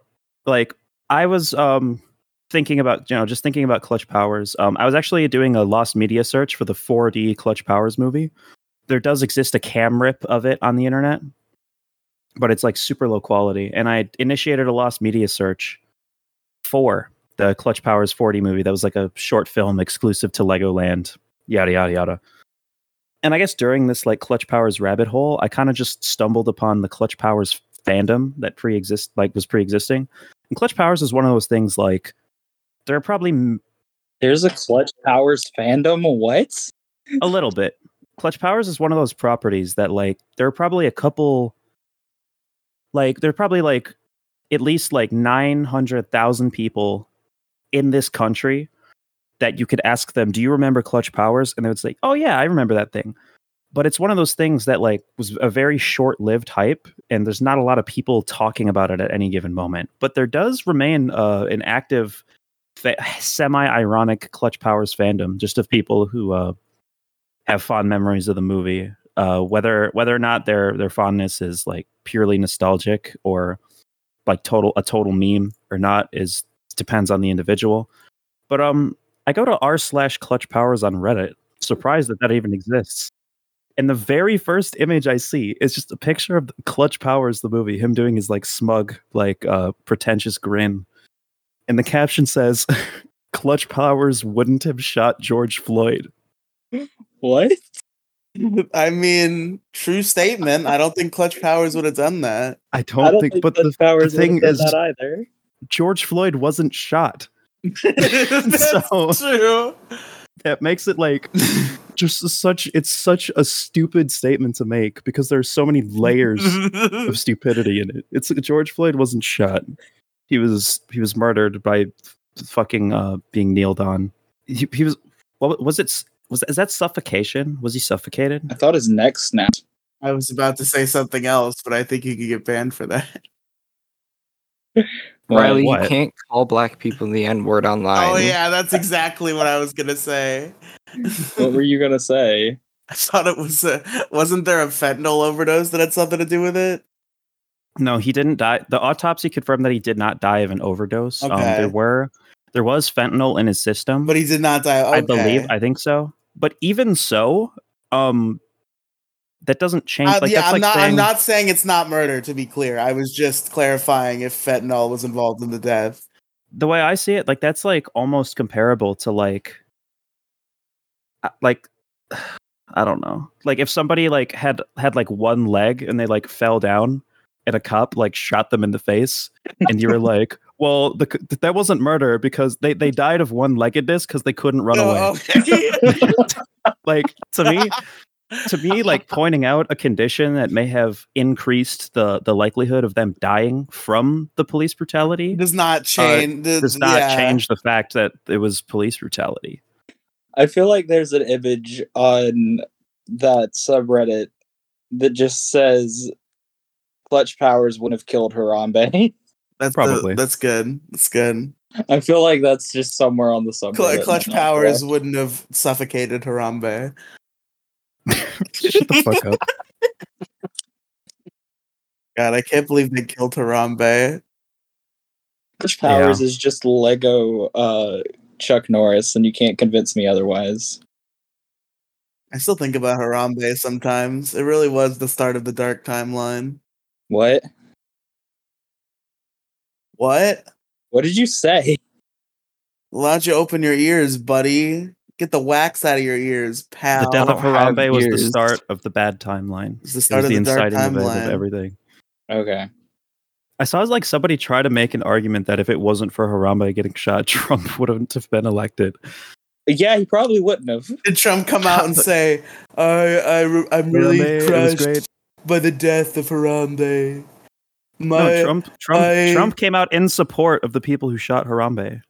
S3: like I was um thinking about you know just thinking about Clutch Powers. Um, I was actually doing a lost media search for the 4D Clutch Powers movie. There does exist a cam rip of it on the internet, but it's like super low quality. And I initiated a lost media search for the Clutch Powers 4D movie. That was like a short film exclusive to Legoland. Yada yada yada. And I guess during this like Clutch Powers rabbit hole, I kind of just stumbled upon the Clutch Powers fandom that pre-exist like was pre-existing. And Clutch Powers is one of those things like there are probably m-
S4: There's a Clutch Powers fandom. What?
S3: a little bit. Clutch Powers is one of those properties that like there are probably a couple like there are probably like at least like 900,000 people in this country that you could ask them, "Do you remember Clutch Powers?" and they would say, "Oh yeah, I remember that thing." But it's one of those things that like was a very short-lived hype and there's not a lot of people talking about it at any given moment. But there does remain uh, an active fa- semi-ironic Clutch Powers fandom just of people who uh have fond memories of the movie. Uh, whether whether or not their their fondness is like purely nostalgic or like total a total meme or not is depends on the individual. But um, I go to r slash Clutch Powers on Reddit, surprised that that even exists. And the very first image I see is just a picture of Clutch Powers, the movie, him doing his like smug, like uh, pretentious grin. And the caption says, "Clutch Powers wouldn't have shot George Floyd."
S4: What?
S1: I mean, true statement. I don't think Clutch Powers would have done that.
S3: I don't,
S4: I don't
S3: think,
S4: think
S3: but
S4: Clutch
S3: the,
S4: Powers
S3: the thing is,
S4: that either.
S3: George Floyd wasn't shot.
S1: That's
S3: So-
S1: true.
S3: That makes it like just such. It's such a stupid statement to make because there's so many layers of stupidity in it. It's like George Floyd wasn't shot. He was he was murdered by fucking uh being kneeled on. He, he was what was it was is that suffocation? Was he suffocated?
S4: I thought his neck snapped.
S1: I was about to say something else, but I think you could get banned for that.
S2: Riely,
S3: what?
S2: you can't call black people the N word online.
S1: Oh yeah, that's exactly what I was gonna say.
S4: What were you gonna say?
S1: I thought it was a, wasn't there a fentanyl overdose that had something to do with it?
S3: No, he didn't die. The autopsy confirmed that he did not die of an overdose. Um, there were there was fentanyl in his system.
S1: But he did not die.
S3: I believe I think so. But even so, um that doesn't change
S1: Uh,
S3: like
S1: yeah,
S3: that's
S1: I'm
S3: like
S1: not.
S3: saying
S1: I'm not saying it's not murder. To be clear, I was just clarifying if fentanyl was involved in the death.
S3: the way I see it, like that's like almost comparable to like uh, like I don't know. Like if somebody like had had like one leg and they like fell down and a cop like shot them in the face and you were like, "Well, the, c- that wasn't murder because they they died of one-leggedness because they couldn't run away."
S1: Oh, okay.
S3: like to me to me like pointing out a condition that may have increased the the likelihood of them dying from the police brutality
S1: does not change.
S3: Uh, does not change the fact that it was police brutality
S4: I feel like there's an image on that subreddit that just says Clutch Powers wouldn't have killed Harambe.
S1: That's
S3: Probably.
S1: The, that's good. That's good.
S4: I feel like that's just somewhere on the subreddit.
S1: Cl- Clutch Powers
S4: correct.
S1: wouldn't have suffocated Harambe.
S3: shut the fuck up
S1: God, I can't believe they killed Harambe.
S4: Clutch Powers is just Lego uh, Chuck Norris, and you can't convince me otherwise.
S1: I still think about Harambe sometimes. It really was the start of the dark timeline.
S4: What?
S1: What?
S4: What did you say?
S1: Why don't you open your ears, buddy? Get the wax out of your ears, pal.
S3: the death of harambe was the start of the bad timeline
S1: It's the
S3: it
S1: start
S3: was
S1: of
S3: the
S1: the dark
S3: inciting event of everything
S4: Okay.
S3: i saw like somebody try to make an argument that if it wasn't for harambe getting shot trump wouldn't have been elected
S4: Yeah, he probably wouldn't have.
S1: Did Trump come out and say, "I, I, I'm really
S3: Harambe, it was
S1: crushed
S3: great.
S1: By the death of Harambe"? My
S3: no trump trump
S1: I-
S3: trump came out in support of the people who shot harambe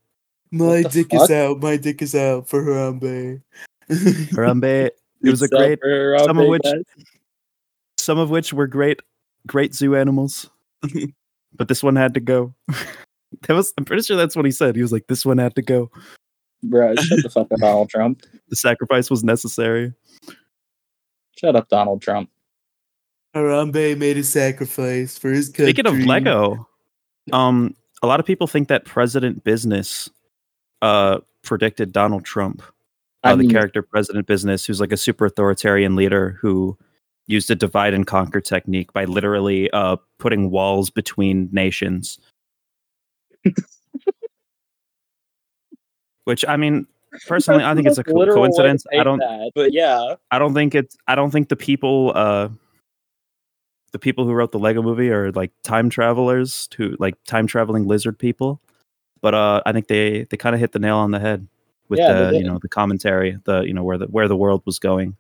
S1: my
S4: What the
S1: dick is out. My dick is out for Harambe.
S3: harambe it was a great
S4: Harambe,
S3: some of which-
S4: guys.
S3: some of which were great great zoo animals but this one had to go that was i'm pretty sure that's what he said he was like this one had to go
S4: Bro, shut the fuck up, Donald Trump.
S3: the sacrifice was necessary
S4: Shut up, Donald Trump.
S1: Harambe made a sacrifice for his country.
S3: speaking of lego um a lot of people think that president business uh predicted donald trump. Uh,
S4: I
S3: the character president business who's like a super authoritarian leader who used a divide and conquer technique by literally uh putting walls between nations. Which i mean personally i think it's a co-
S4: literal way to
S3: coincidence i don't
S4: that, but yeah,
S3: i don't think it's i don't think the people uh the people who wrote the Lego movie are like time travelers who like time traveling lizard people. But uh I think they they kind of hit the nail on the head with
S4: Yeah,
S3: the you know the commentary, the you know where the where the world was going.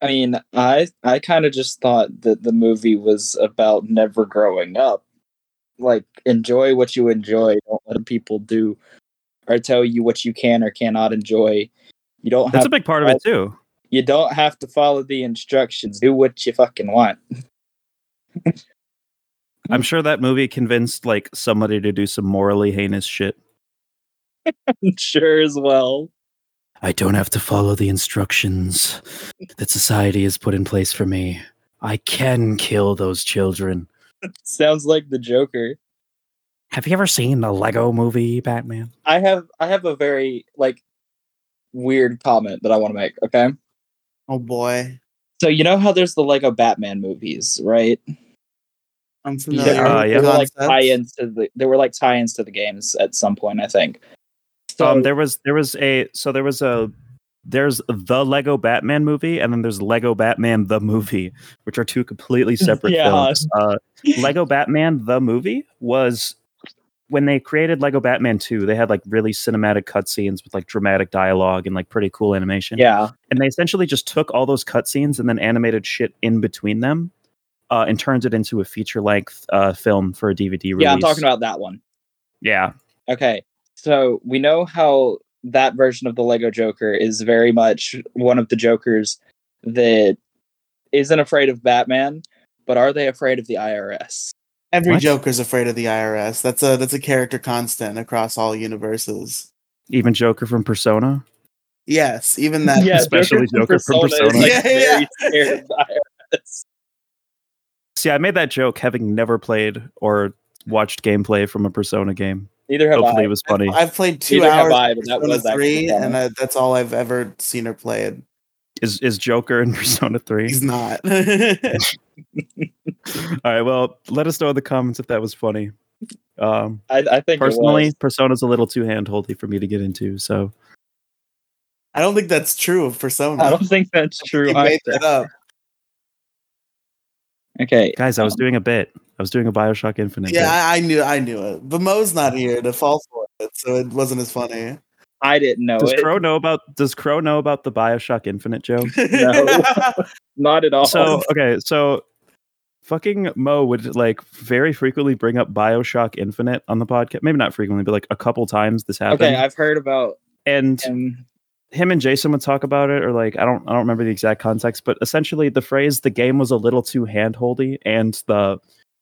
S4: I mean, I I kind of just thought that the movie was about never growing up. Like, enjoy what you enjoy. Don't let people do or tell you what you can or cannot enjoy. You don't
S3: That's a big part of it too.
S4: you don't have to follow the instructions. Do what you fucking want.
S3: I'm sure that movie convinced like somebody to do some morally heinous shit.
S4: sure as well.
S3: I don't have to follow the instructions that society has put in place for me. I can kill those children.
S4: Sounds like the Joker.
S3: Have you ever seen the Lego movie Batman?
S4: I have I have a very like weird comment that I want to make, okay?
S1: Oh boy,
S4: So you know how there's the Lego Batman movies, right?
S1: I'm familiar.
S4: There,
S3: Uh, yeah.
S4: there were like tie-ins to the there were like tie-ins to the games at some point, I think. So
S3: um, there was there was a so there was a there's the Lego Batman movie and then there's Lego Batman the movie, which are two completely separate
S4: Yeah.
S3: films. Uh, Lego Batman the movie was when they created Lego Batman 2, they had like really cinematic cutscenes with like dramatic dialogue and like pretty cool animation.
S4: yeah,
S3: And they essentially just took all those cutscenes and then animated shit in between them uh, and turns it into a feature length uh, film for a DVD release.
S4: yeah, I'm talking about that one.
S3: Yeah.
S4: Okay, so we know how that version of the Lego Joker is very much one of the Jokers that isn't afraid of Batman, but are they afraid of the IRS?
S1: Every
S3: What?
S1: Joker's afraid of the IRS. That's a that's a character constant across all universes.
S3: Even Joker from Persona.
S1: Yes, even that.
S4: yeah,
S3: especially Joker from
S4: is,
S3: Persona.
S4: like,
S1: Yeah,
S4: very scared of the IRS.
S3: See, I made that joke having never played or watched gameplay from a Persona game.
S4: Neither have
S3: Hopefully,
S4: I.
S3: it was funny.
S1: I've played two
S4: Neither
S1: hours
S4: I,
S1: of
S4: but that
S1: Persona
S4: was
S1: three, and uh, that's all I've ever seen her played.
S3: Is is Joker in Persona Three?
S1: He's not.
S3: All right. Well, let us know in the comments if that was funny. Um,
S4: I, I think it
S3: personally,
S4: was.
S3: Persona's a little too handholdy for me to get into. So
S1: I don't think that's true of Persona.
S4: I don't think that's true.
S1: He made that up.
S4: Okay,
S3: guys, I was
S4: um,
S3: doing a bit. I was doing a Bioshock Infinite.
S1: Yeah. I, I knew, I knew it. But Mo's not here to fall for it, so it wasn't as funny.
S4: I didn't know
S3: Does
S4: it.
S3: Crow know about Does Crow know about the Bioshock Infinite joke?
S4: No. Not at all.
S3: so okay, so fucking Mo would like very frequently bring up Bioshock Infinite on the podcast. Maybe not frequently, but like a couple times this happened.
S4: okay, I've heard about
S3: and
S4: him.
S3: Him and Jason would talk about it, or like I don't I don't remember the exact context, but essentially the phrase "the game was a little too handholdy" and the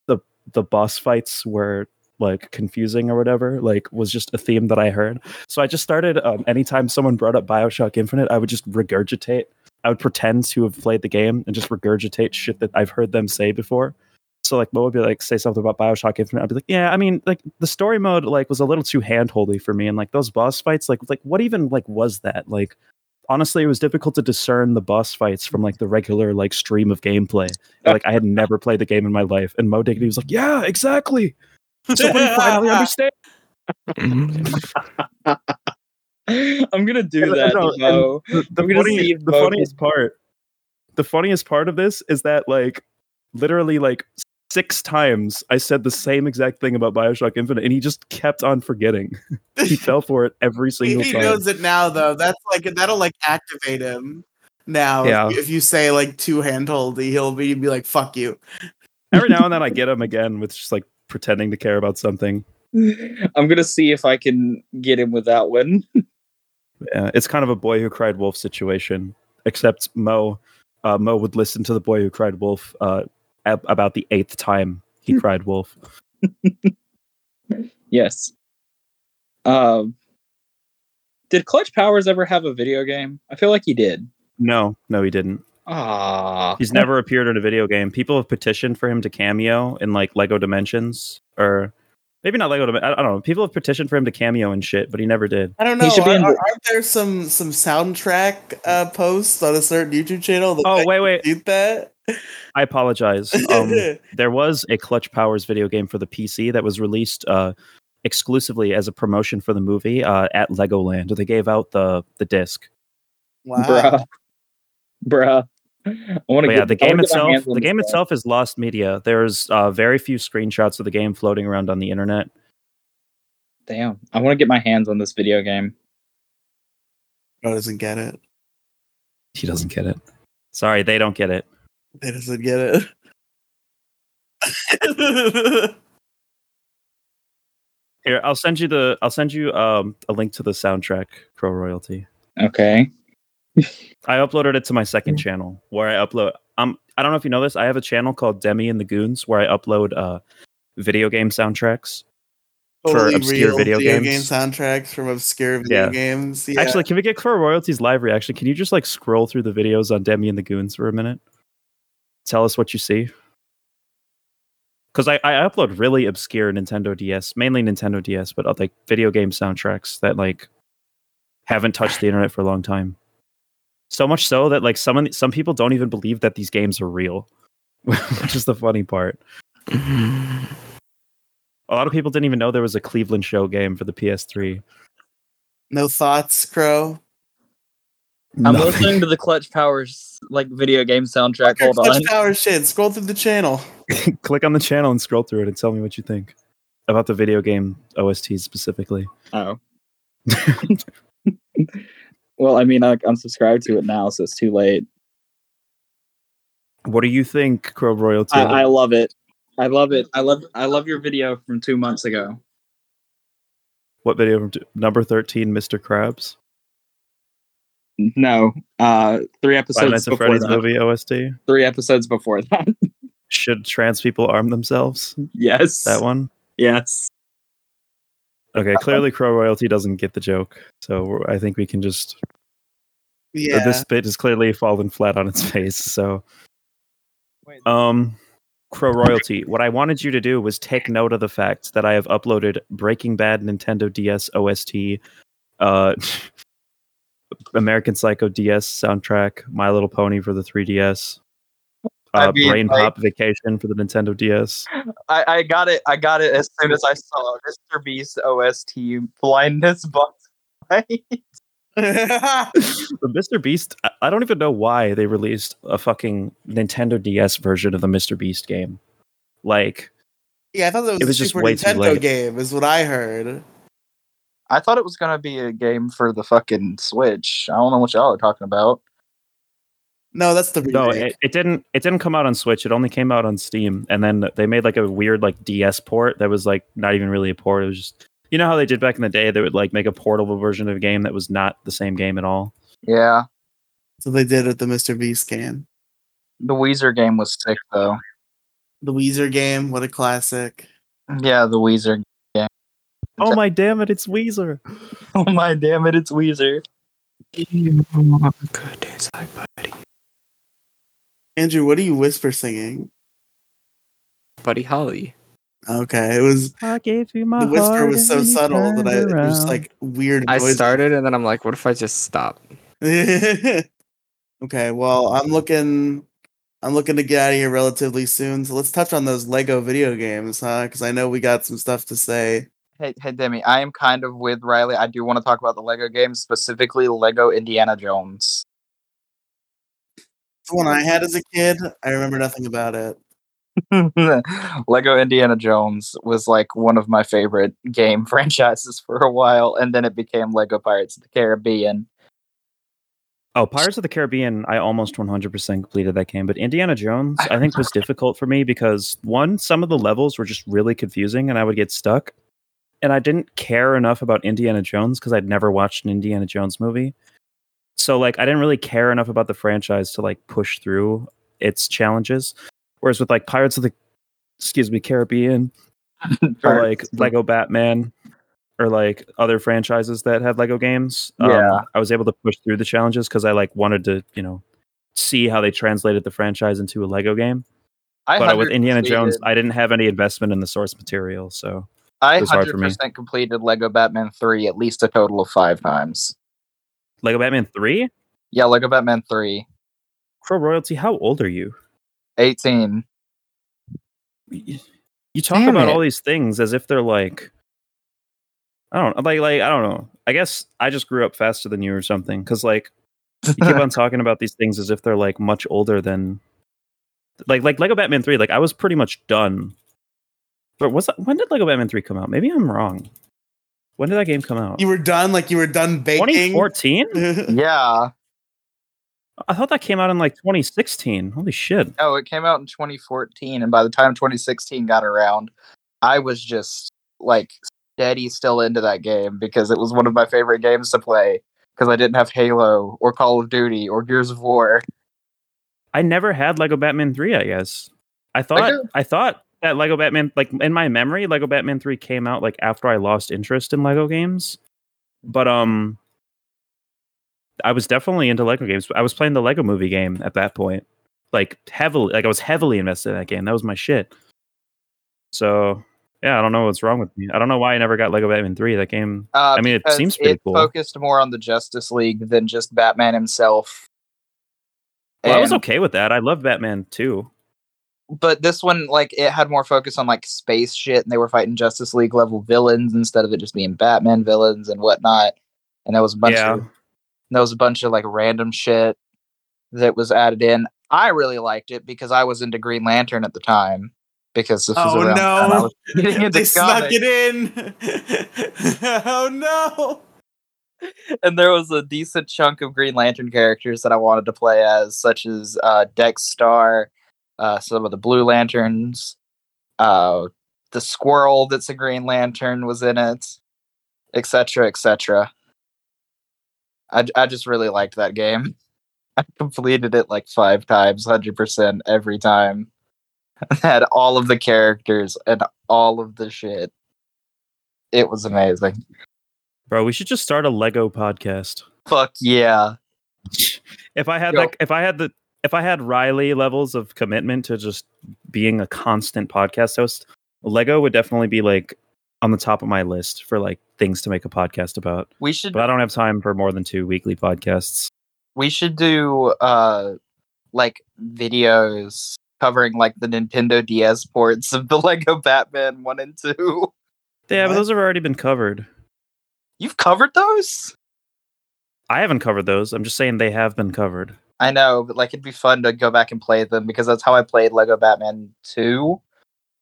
S3: the the boss fights were like confusing or whatever like was just a theme that I heard. So I just started um, anytime someone brought up Bioshock Infinite, I would just regurgitate. I would pretend to have played the game and just regurgitate shit that I've heard them say before. So like Mo would be like say something about Bioshock Infinite. I'd be like, yeah, I mean, like the story mode like was a little too handholdy for me, and like those boss fights, like like what even like was that? Like honestly, it was difficult to discern the boss fights from like the regular like stream of gameplay. like I had never played the game in my life, and Mo Diggity was like, yeah, exactly. So we finally understand.
S4: I'm gonna do
S3: And, uh,
S4: that.
S3: no,
S4: Mo.
S3: The, the funny- the funniest part, the funniest part of this is that like literally like six times I said the same exact thing about Bioshock Infinite, and he just kept on forgetting. he fell for it every single
S1: he
S3: time.
S1: He knows it now, though. That's like that'll like activate him. Now,
S3: Yeah.
S1: if, if you say like two handholdy, he'll be be like, "Fuck you."
S3: Every now and then I get him again with just like pretending to care about something.
S4: I'm gonna see if I can get him with that one.
S3: Yeah, it's kind of a boy who cried wolf situation, except Mo, uh, Mo would listen to the boy who cried wolf uh, ab- about the eighth time he cried wolf.
S4: Yes. Um. Did Clutch Powers ever have a video game? I feel like he did.
S3: No, no, he didn't.
S4: Ah,
S3: He's never appeared in a video game. People have petitioned for him to cameo in like Lego Dimensions, or maybe not Lego. Dim- I don't know. People have petitioned for him to cameo and shit, but he never did.
S1: I don't
S4: He
S1: know.
S4: should be
S1: Are,
S4: in
S1: are,
S4: the-
S1: aren't there some some soundtrack uh, posts on a certain YouTube channel? That
S3: Oh wait, wait.
S1: did that?
S3: I apologize. Um, there was a Clutch Powers video game for the PC that was released uh, exclusively as a promotion for the movie uh, at Legoland. They gave out the the disc.
S1: wow.
S4: bruh, bruh. I want to
S3: yeah, the game itself, the game
S4: game.
S3: itself is lost media. There's uh, very few screenshots of the game floating around on the internet.
S4: Damn, I want to get my hands on this video game.
S1: Bro doesn't get it.
S3: He doesn't get it. Sorry, they don't get it.
S1: He doesn't get it.
S3: Here, I'll send you the. I'll send you um, a link to the soundtrack. Crow Royalty.
S4: Okay.
S3: I uploaded it to my second channel where I upload. Um, I don't know if you know this. I have a channel called Demi and the Goons where I upload uh, video game soundtracks. For obscure
S1: real
S3: video
S1: game
S3: games.
S1: soundtracks from obscure video
S3: Yeah.
S1: games. Yeah.
S3: Actually, can we get Crow Royalty's live reaction? Can you just like scroll through the videos on Demi and the Goons for a minute? Tell us what you see. Because I, I upload really obscure Nintendo DS, mainly Nintendo DS, but like video game soundtracks that like haven't touched the internet for a long time. So much so that like some some people don't even believe that these games are real, which is the funny part. A lot of people didn't even know there was a Cleveland Show game for the PS3.
S1: no thoughts, Crow.
S4: I'm
S3: Nothing.
S4: listening to the Clutch Powers like video game soundtrack. Hold
S1: Such
S4: on.
S1: power shit. Scroll through the channel.
S3: click on the channel and scroll through it and tell me what you think about the video game OSTs specifically.
S4: Oh. well, I mean, I, I'm subscribed to it now, so it's too late.
S3: What do you think, Crow Royalty?
S4: I, I love it. I love it. I love. I love your video from two months ago.
S3: what video from t- number 13, Mr. Krabs?
S4: No, uh, three episodes
S3: Nights at
S4: before
S3: Freddy's
S4: that.
S3: movie OST?
S4: Three episodes before that.
S3: Should trans people arm themselves?
S4: yes.
S3: That one?
S4: Yes.
S3: Okay, clearly Crow Royalty doesn't get the joke. So I think we can just. or
S1: Yeah.
S3: This bit has clearly fallen flat on its face. So, um, Crow Royalty, what I wanted you to do was take note of the fact that I have uploaded Breaking Bad Nintendo DS OST, uh, American Psycho DS soundtrack, My Little Pony for the 3DS,
S4: I
S3: uh,
S4: mean,
S3: Brain
S4: like-
S3: Pop Vacation for the Nintendo DS.
S4: I, I got it. I got it as soon as I saw Mr. Beast OST blindness box.
S3: the Mr. Beast, I- I don't even know why they released a fucking Nintendo DS version of the Mr. Beast game. Like,
S1: yeah, I thought that was,
S3: It was
S1: a
S3: just
S1: Super
S3: way too
S1: Nintendo
S3: late.
S1: game, is what I heard.
S4: I thought it was gonna be a game for the fucking Switch. I don't know what y'all are talking about.
S1: No, that's the remake.
S3: No, it, it didn't. It didn't come out on Switch. It only came out on Steam, and then they made like a weird like DS port that was like not even really a port. It was just you know how they did back in the day. They would like make a portable version of a game that was not the same game at all.
S4: Yeah,
S1: so they did it with the Mr. Beast game.
S4: the Weezer game was sick though.
S1: The Weezer game, what a classic.
S4: Yeah, the Weezer.
S3: Oh my damn it! It's Weezer.
S4: Oh my damn it! It's Weezer.
S2: Good days like buddy.
S1: Andrew, what are you whisper singing?
S2: Buddy Holly.
S1: Okay, it was
S3: I gave you my
S1: the whisper was so subtle that I it was
S3: around.
S1: like weird.
S2: I
S1: noise.
S2: started and then I'm like, what if I just stop?
S1: okay, well, I'm looking. I'm looking to get out of here relatively soon. So let's touch on those Lego video games, huh? Because I know we got some stuff to say.
S4: Hey, hey, Demi. I am kind of with Riely. I do want to talk about the Lego games, specifically Lego Indiana Jones.
S1: The one I had as a kid, I remember nothing about it.
S4: Lego Indiana Jones was like one of my favorite game franchises for a while, and then it became Lego Pirates of the Caribbean.
S3: Oh, Pirates of the Caribbean, I almost 100% completed that game, but Indiana Jones, I think, was difficult for me because one, some of the levels were just really confusing and I would get stuck. And I didn't care enough about Indiana Jones because I'd never watched an Indiana Jones movie. So, like, I didn't really care enough about the franchise to, like, push through its challenges. Whereas with, like, Pirates of the, excuse me, Caribbean, or like Lego Batman or like other franchises that had Lego games. um,
S4: Yeah.
S3: I was able to push through the challenges because I like wanted to, you know, see how they translated the franchise into a Lego game.
S4: I
S3: But with Indiana Jones, I didn't have any investment in the source material, so
S4: I hundred percent completed Lego Batman three at least a total of five times.
S3: Lego Batman Three,
S4: Yeah, Lego Batman three.
S3: Crow Royalty. How old are you?
S4: 18.
S3: You talk
S2: Damn
S3: about
S2: it.
S3: all these things as if they're like, I don't like like I don't know. I guess I just grew up faster than you or something. Because like You keep on talking about these things as if they're like much older than like like Lego Batman 3. Like I was pretty much done. But was that, when did Lego Batman 3 come out? Maybe I'm wrong. When did that game come out?
S1: You were done, like you were done baking.
S3: 2014?
S4: yeah.
S3: I thought that came out in like 2016. Holy shit.
S4: Oh, it came out in 2014, and by the time 2016 got around, I was just like steady still into that game because it was one of my favorite games to play because I didn't have Halo or Call of Duty or Gears of War.
S3: I never had Lego Batman 3, I guess. I thought
S4: Lego-
S3: I thought that Lego Batman like in my memory Lego Batman 3 came out like after I lost interest in Lego games. But um I was definitely into Lego games. I was playing the Lego movie game at that point. Like heavily like I was heavily invested in that game. That was my shit. So yeah, I don't know what's wrong with me. I don't know why I never got Lego Batman 3. That game
S4: Uh,
S3: I mean, it seems pretty
S4: it
S3: cool.
S4: focused more on the Justice League than just Batman himself.
S3: well, I was okay with that. I love Batman too.
S4: But this one, like, it had more focus on like space shit, and they were fighting Justice League level villains instead of it just being Batman villains and whatnot. And there was a bunch
S3: Yeah.
S4: of there was a bunch of like random shit that was added in. I really liked it because I was into Green Lantern at the time. Because this was
S1: Oh,
S4: around the time I
S1: no.
S4: was getting into
S1: they snuck it in. oh no.
S4: and there was a decent chunk of Green Lantern characters that I wanted to play as, such as uh, Dex-Starr, uh, some of the Blue Lanterns, uh, the squirrel that's a Green Lantern was in it, etc., etc. I I just really liked that game. I completed it like five times, hundred percent every time. Had all of the characters and all of the shit. It was amazing.
S3: Bro, we should just start a Lego podcast.
S4: Fuck yeah.
S3: if I had
S4: Yo.
S3: like if I had the if I had Riely levels of commitment to just being a constant podcast host, Lego would definitely be like on the top of my list for like things to make a podcast about.
S4: We should
S3: But I don't have time for more than two weekly podcasts.
S4: we should do uh like videos covering like the Nintendo DS ports of the Lego Batman 1 and 2.
S3: Yeah, but those have already been covered.
S4: You've covered those?
S3: I haven't covered those. I'm just saying they have been covered.
S4: I know, but like it'd be fun to go back and play them because that's how I played Lego Batman 2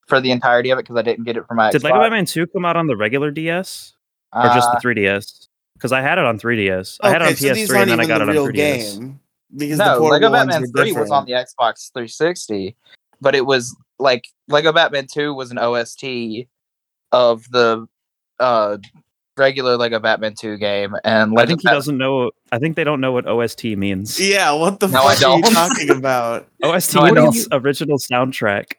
S4: for the entirety of it because I didn't get it for my
S3: Did
S4: Xbox.
S3: Lego Batman 2 come out on the regular DS or just
S4: Uh,
S3: the 3DS? Because I had it on 3DS. I had it on
S1: so
S3: PS3 and then I got
S1: the
S3: it on
S1: real
S3: 3DS.
S1: game. Because the
S4: no,
S1: portable
S4: Lego
S1: ones
S4: Batman
S1: were
S4: 3 was on the Xbox 360, but it was like Lego Batman 2 was an OST of the uh regular Lego Batman 2 game and
S3: I think he
S4: Bat-
S3: doesn't know. I think they don't know what OST means.
S1: Yeah, what the
S4: No, I
S1: fuck are you talking about?
S3: OST
S4: No,
S3: means original soundtrack.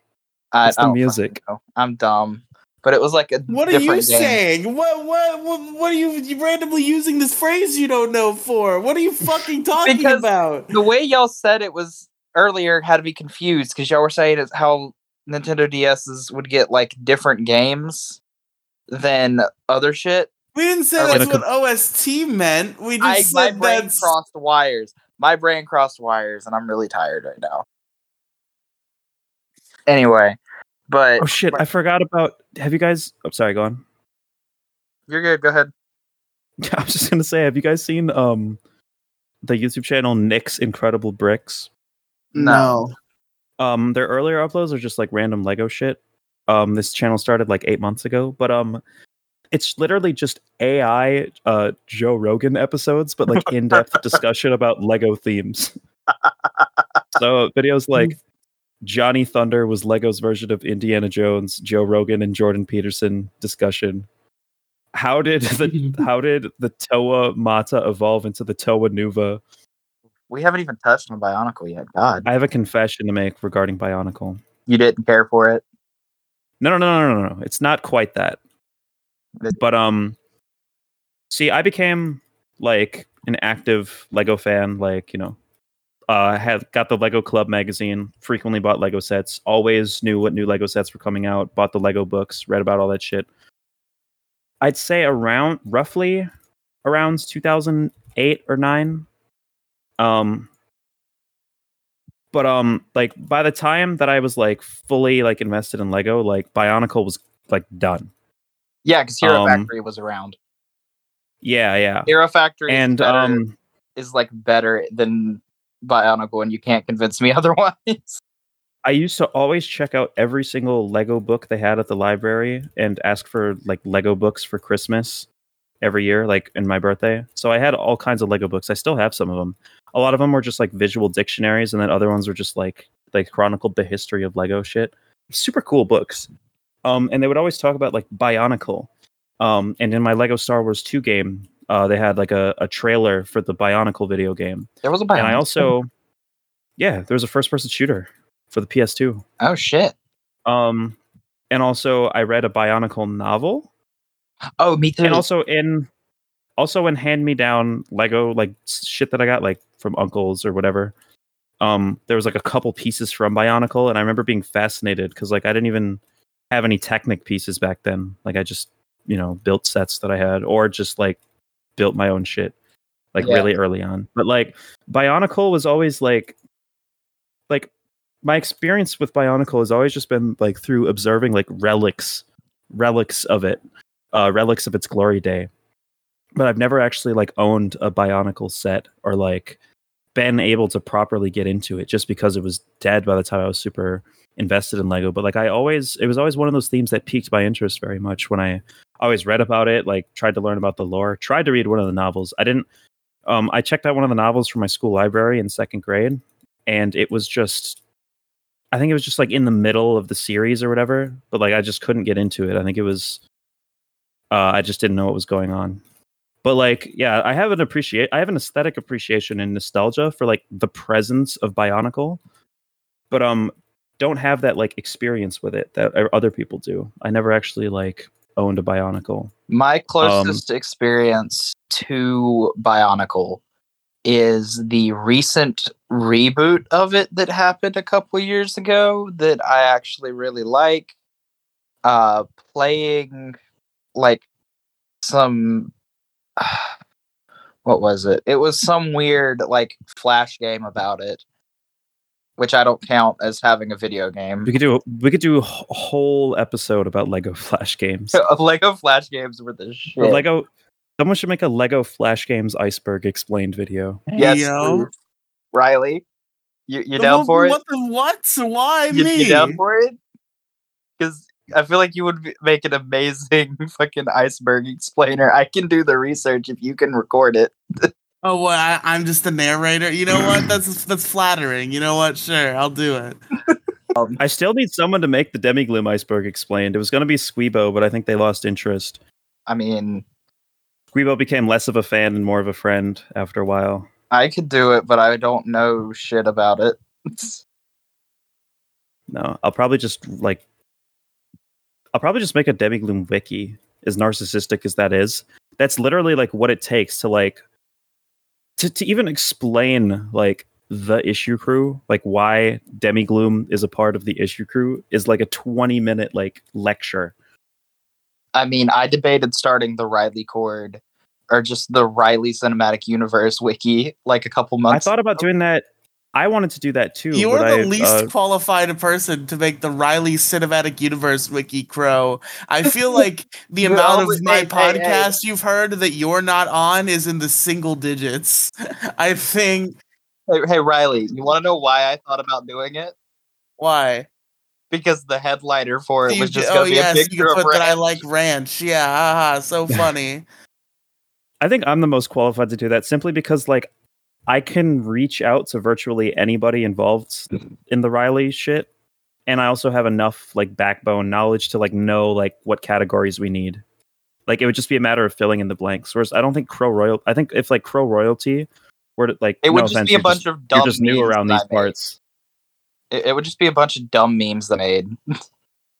S4: I
S3: It's the music.
S4: I'm dumb. But it was like a
S1: What are you
S4: game.
S1: saying? What, what what what are you, you randomly using this phrase you don't know for? What are you fucking talking
S4: Because-
S1: about?
S4: The way y'all said it was earlier had to be confused because y'all were saying it's how Nintendo DSs would get like different games than other shit.
S1: We didn't say that's
S3: like a
S1: what OST meant. We just
S4: I my brain
S1: that's
S4: crossed wires. My brain crossed wires, and I'm really tired right now. Anyway, but
S3: Oh shit! I forgot about. Have you guys? I'm sorry. Go on.
S4: you're good. Go ahead.
S3: I was just gonna say. Have you guys seen um the YouTube channel Nick's Incredible Bricks?
S1: no.
S3: Um, their earlier uploads are just like random Lego shit. Um, this channel started like eight months ago, but um, it's literally just AI uh Joe Rogan episodes, but like in depth discussion about Lego themes. so videos like Johnny Thunder was Lego's version of Indiana Jones, Joe Rogan and Jordan Peterson discussion. How did the how did the Toa Mata evolve into the Toa Nuva?
S4: We haven't even touched on Bionicle yet. God,
S3: I have a confession to make regarding Bionicle.
S4: you didn't care for it.
S3: No, no, no, no, no, no. It's not quite that. But um, see, I became like an active Lego fan. Like you know, uh, had got the Lego Club magazine. Frequently bought Lego sets. Always knew what new Lego sets were coming out. Bought the Lego books. Read about all that shit. I'd say around roughly around 2008 or nine. Um, but um, like by the time that I was like fully like invested in Lego, like Bionicle was like done.
S4: Yeah, because Hero
S3: Um,
S4: Factory was around.
S3: Yeah, yeah.
S4: Hero Factory
S3: And
S4: is better,
S3: um,
S4: is like better than Bionicle, and you can't convince me otherwise.
S3: I used to always check out every single Lego book they had at the library and ask for like Lego books for Christmas every year, like in my birthday. So I had all kinds of Lego books. I still have some of them. A lot of them were just like visual dictionaries, and then other ones were just like like chronicled the history of Lego shit. Super cool books. Um, and they would always talk about like Bionicle. Um, and in my Lego Star Wars 2 game, uh, they had like a, a trailer for the Bionicle video game.
S4: There was a
S3: And I also, yeah, there was a first person shooter for the PS2.
S4: oh shit.
S3: Um, and also I read a Bionicle novel,
S4: Oh, me too.
S3: and also in also in hand me down Lego like shit that I got like from uncles or whatever. Um, there was like a couple pieces from Bionicle, and I remember being fascinated because like I didn't even have any Technic pieces back then. Like I just you know built sets that I had, or just like built my own shit like
S4: Yeah.
S3: really early on. But like Bionicle was always like like my experience with Bionicle has always just been like through observing like relics relics of it uh relics of its glory day but i've never actually like owned a bionicle set or like been able to properly get into it just because it was dead by the time i was super invested in lego but like i always it was always one of those themes that piqued my interest very much when i always read about it like tried to learn about the lore tried to read one of the novels i didn't um i checked out one of the novels from my school library in second grade and it was just i think it was just like in the middle of the series or whatever but like i just couldn't get into it i think it was uh, I just didn't know what was going on. But like, yeah, I have an appreciate. I have an aesthetic appreciation and nostalgia for like the presence of Bionicle, but um, don't have that like experience with it that other people do. I never actually like owned a Bionicle.
S4: My closest experience to Bionicle is the recent reboot of it that happened a couple years ago that I actually really like. Uh, playing like some what was it? It was some weird like flash game about it, which I don't count as having a video game.
S3: We could do a, we could do a whole episode about Lego Flash games.
S4: Lego flash games were the shit.
S3: The Lego. Someone should make a Lego Flash Games iceberg explained video.
S4: yes,
S1: Yo.
S4: Riely, you you
S1: The
S4: down
S1: what-
S4: for it?
S1: What the what? Why
S4: you,
S1: me?
S4: you down for it? Because I feel like you would make an amazing fucking iceberg explainer. I can do the research if you can record it.
S1: Oh, well, I, I'm just the narrator. You know what? That's that's flattering. You know what? Sure, I'll do it.
S3: Um, I still need someone to make the Demigloom iceberg explained. It was going to be Squeebo, but I think they lost interest.
S4: I mean,
S3: Squeebo became less of a fan and more of a friend after a while.
S4: I could do it, but I don't know shit about it.
S3: No, I'll probably just like I'll probably just make a Demigloom wiki as narcissistic as that is. That's literally like what it takes to like to, to even explain like the issue crew, like why Demigloom is a part of the issue crew is like a 20 minute like lecture.
S4: I mean, I debated starting the Riely Cord or just the Riely Cinematic Universe wiki like a couple months.
S3: I thought about doing that. I wanted to do that too.
S1: You're the
S3: I,
S1: least
S3: uh,
S1: qualified person to make the Riely Cinematic Universe wiki crow. I feel like the amount of my
S4: hey, hey, hey.
S1: you've heard that you're not on is in the single digits. I think
S4: Hey, hey Riely, you want to know why I thought about doing it?
S1: why
S4: Because the headliner for it
S1: You
S4: was just
S1: oh
S4: going to be
S1: yes,
S4: a
S1: you
S4: picture
S1: can
S4: of
S1: put that I like ranch. Yeah, haha, so funny.
S3: I think I'm the most qualified to do that simply because like I can reach out to virtually anybody involved in the Riely shit. And I also have enough like backbone knowledge to like know like what categories we need. Like it would just be a matter of filling in the blanks. Whereas I don't think Crow Royal I think if like Crow Royalty were to like
S4: It would
S3: no
S4: just
S3: offense,
S4: be a bunch
S3: just,
S4: of dumb
S3: you're just new around these parts.
S4: It, it would just be a bunch of dumb memes that I made.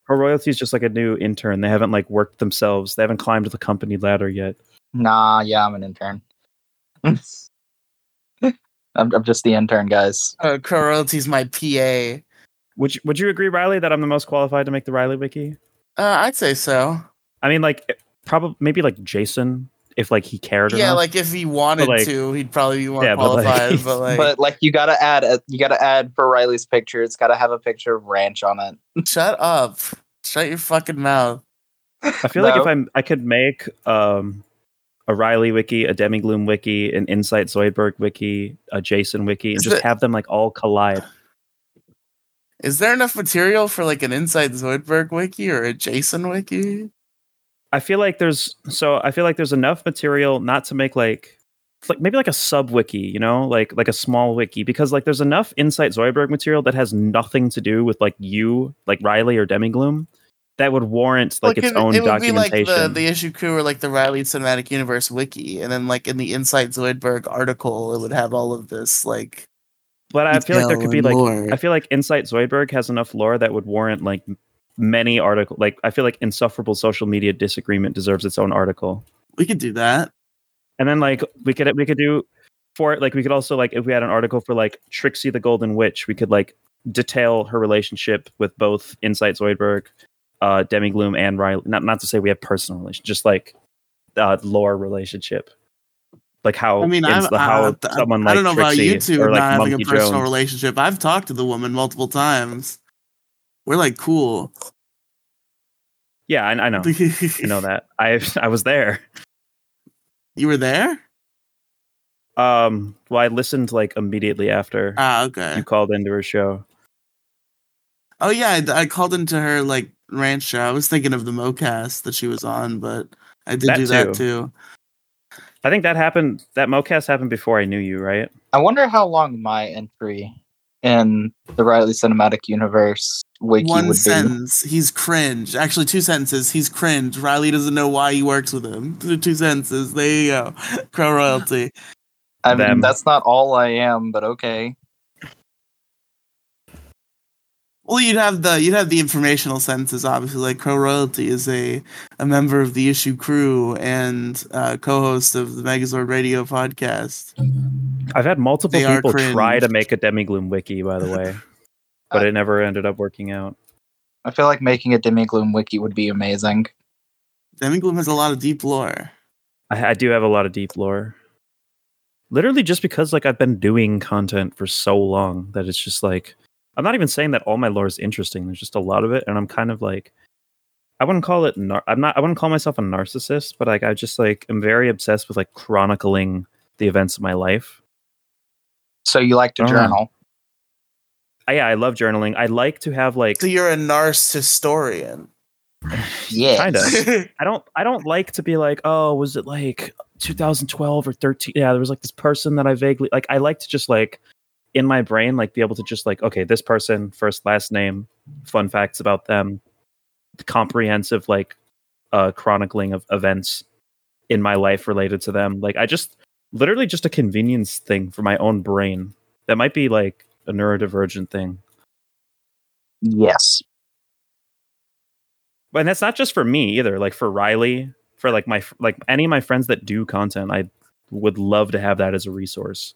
S3: Crow Royalty is just like a new intern. They haven't like worked themselves. They haven't climbed the company ladder yet.
S4: Nah, yeah, I'm an intern. I'm, I'm just the intern, guys.
S1: Uh, Crow Royalty's my PA.
S3: Would you, would you agree, Riely, that I'm the most qualified to make the Riely wiki?
S1: Uh, I'd say so.
S3: I mean, like, probably maybe like Jason, if like he cared.
S1: Yeah,
S3: enough.
S1: like if he wanted
S3: like-
S1: to, he'd probably be more
S3: Yeah, but, like-
S1: qualified. But like,
S4: but like, you gotta add, a, you gotta add for Riely's picture. It's gotta have a picture of Ranch on it.
S1: shut up. Shut your fucking mouth.
S3: I feel like if I'm, I could make um a Riely wiki, a Demigloom wiki, an Insight Zoidberg wiki, a Jason wiki, and
S1: Is
S3: just have them like all collide.
S1: Is there enough material for like an Insight Zoidberg wiki or a Jason wiki?
S3: I feel like there's so I feel like there's enough material not to make like like maybe like a sub wiki, you know, like like a small wiki because like there's enough Insight Zoidberg material that has nothing to do with like you, like Riely or Demigloom, that would warrant like its
S1: it,
S3: own
S1: it would be like
S3: documentation.
S1: the, the issue crew or like the Riely Cinematic Universe wiki, and then like in the Inside Zoidberg article, it would have all of this like.
S3: but I feel like there could be like
S1: lore.
S3: I feel like Insight Zoidberg has enough lore that would warrant like many article like I feel like insufferable social media disagreement deserves its own article.
S1: we could do that.
S3: And then like we could we could do for it like we could also like if we had an article for like Trixie the Golden Witch, we could like detail her relationship with both Insight Zoidberg, uh Demigloom and Riely. Not not to say we have personal relation, just like uh lore relationship. Like how
S1: I mean, I'm,
S3: how
S1: I, I,
S3: someone
S1: I
S3: like
S1: don't know about you
S3: Trixie
S1: two
S3: or like
S1: not having a personal
S3: Jones.
S1: relationship. I've talked to the woman multiple times. We're like cool.
S3: Yeah, I, I know. I know that. I I was there.
S1: You were there?
S3: Um, well, I listened like immediately after
S1: Ah, okay.
S3: you called into her show.
S1: Oh yeah, I, I called into her like ranch show. I was thinking of the MoCast that she was on, but I did
S3: That
S1: do that too.
S3: I think that happened. That mocast happened before I knew you, right?
S4: I wonder how long my entry in the Riely Cinematic Universe wiki
S1: One
S4: would
S1: sentence. He's cringe. Actually, two sentences. He's cringe. Riely doesn't know why he works with him. Two two sentences. There you go. Crow royalty.
S4: I mean,
S3: Them.
S4: that's not all I am, but okay.
S1: Well, you'd have the you'd have the informational sentences. Obviously, like Crow royalty is a a member of the issue crew and uh, co-host of the Megazord Radio podcast.
S3: I've had multiple
S1: They
S3: people try to make a Demigloom wiki, by the way, but it never ended up working out.
S4: I feel like making a Demigloom wiki would be amazing.
S1: Demigloom has a lot of deep lore.
S3: I, I do have a lot of deep lore. Literally, just because like I've been doing content for so long that it's just like I'm not even saying that all my lore is interesting. There's just a lot of it, and I'm kind of like I wouldn't call it. Nar- I'm not. I wouldn't call myself a narcissist, but like I just like am very obsessed with like chronicling the events of my life.
S4: So you like to
S3: Oh.
S4: journal?
S3: I, yeah, I love journaling. I like to have like
S1: So you're a narc historian.
S4: Yes.
S3: Kinda. I don't I don't like to be like, oh, was it like 2012 or 13? Yeah, there was like this person that I vaguely like. I like to just like in my brain, like be able to just like, okay, this person, first, last name, fun facts about them, comprehensive like uh chronicling of events in my life related to them. Like I just literally just a convenience thing for my own brain. That might be like a neurodivergent thing.
S4: Yes.
S3: and that's not just for me either like for riely for like my like any of my friends that do content i would love to have that as a resource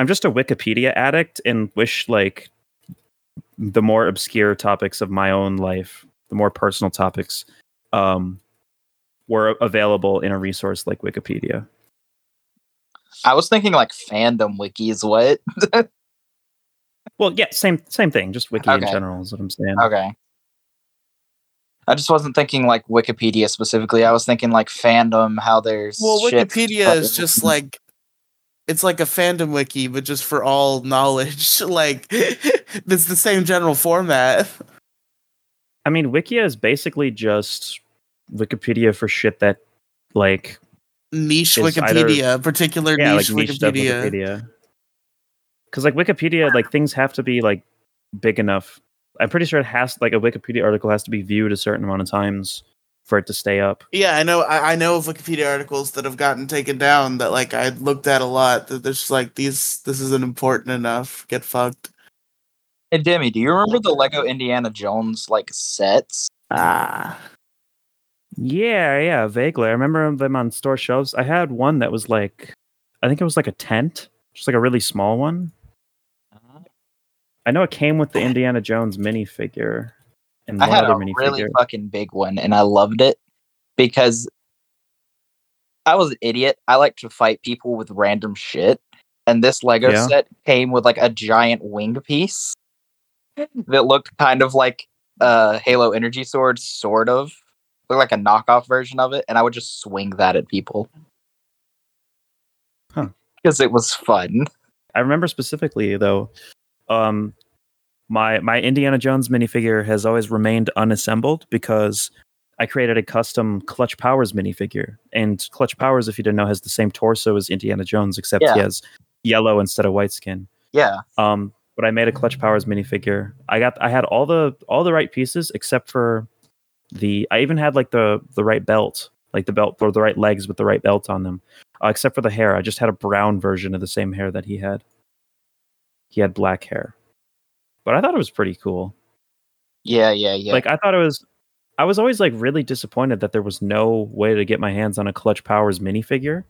S3: i'm just a wikipedia addict and wish like the more obscure topics of my own life the more personal topics um were available in a resource like wikipedia
S4: I was thinking like fandom wikis. What?
S3: well yeah same same thing just wiki in general is what i'm saying
S4: okay. I just wasn't thinking like Wikipedia specifically. I was thinking like fandom, how there's
S1: Well,
S4: shit-
S1: Wikipedia is just like it's like a fandom wiki, but just for all knowledge. like it's the same general format.
S3: I mean, Wikia is basically just Wikipedia for shit that, like,
S1: Niche
S3: It's either-
S1: Wikipedia, particular
S3: yeah, like
S1: niche
S3: niche stuff
S1: Wikipedia.
S3: Wikipedia. Because like Wikipedia, like things have to be like big enough. I'm pretty sure it has like a Wikipedia article has to be viewed a certain amount of times for it to stay up.
S1: Yeah, I know. I, I know of Wikipedia articles that have gotten taken down that like I looked at a lot. That there's like these. This isn't important enough. Get fucked.
S4: Hey Demi, do you remember the Lego Indiana Jones like sets?
S1: Ah.
S3: Yeah, yeah, vaguely. I remember them on store shelves. I had one that was like, I think it was like a tent, just like a really small one. I know it came with the Indiana Jones minifigure and
S4: I
S3: one
S4: had
S3: other
S4: a
S3: minifigure.
S4: really fucking big one, and I loved it because I was an idiot. I like to fight people with random shit, and this Lego
S3: Yeah.
S4: set came with like a giant wing piece that looked kind of like a Halo Energy Sword, sort of looked like a knockoff version of it, and I would just swing that at people.
S3: Huh.
S4: Because it was fun.
S3: I remember specifically though, um, my my Indiana Jones minifigure has always remained unassembled because I created a custom Clutch Powers minifigure, and Clutch Powers, if you didn't know, has the same torso as Indiana Jones, except
S4: Yeah.
S3: he has yellow instead of white skin.
S4: Yeah.
S3: Um, but I made a Clutch Powers minifigure. I got I had all the all the right pieces except for the I even had like the the right belt, like the belt or the right legs with the right belt on them. Uh, except for the hair, I just had a brown version of the same hair that he had. He had black hair, but I thought it was pretty cool.
S4: Yeah, yeah, yeah.
S3: Like I thought it was. I was always like really disappointed that there was no way to get my hands on a Clutch Powers minifigure.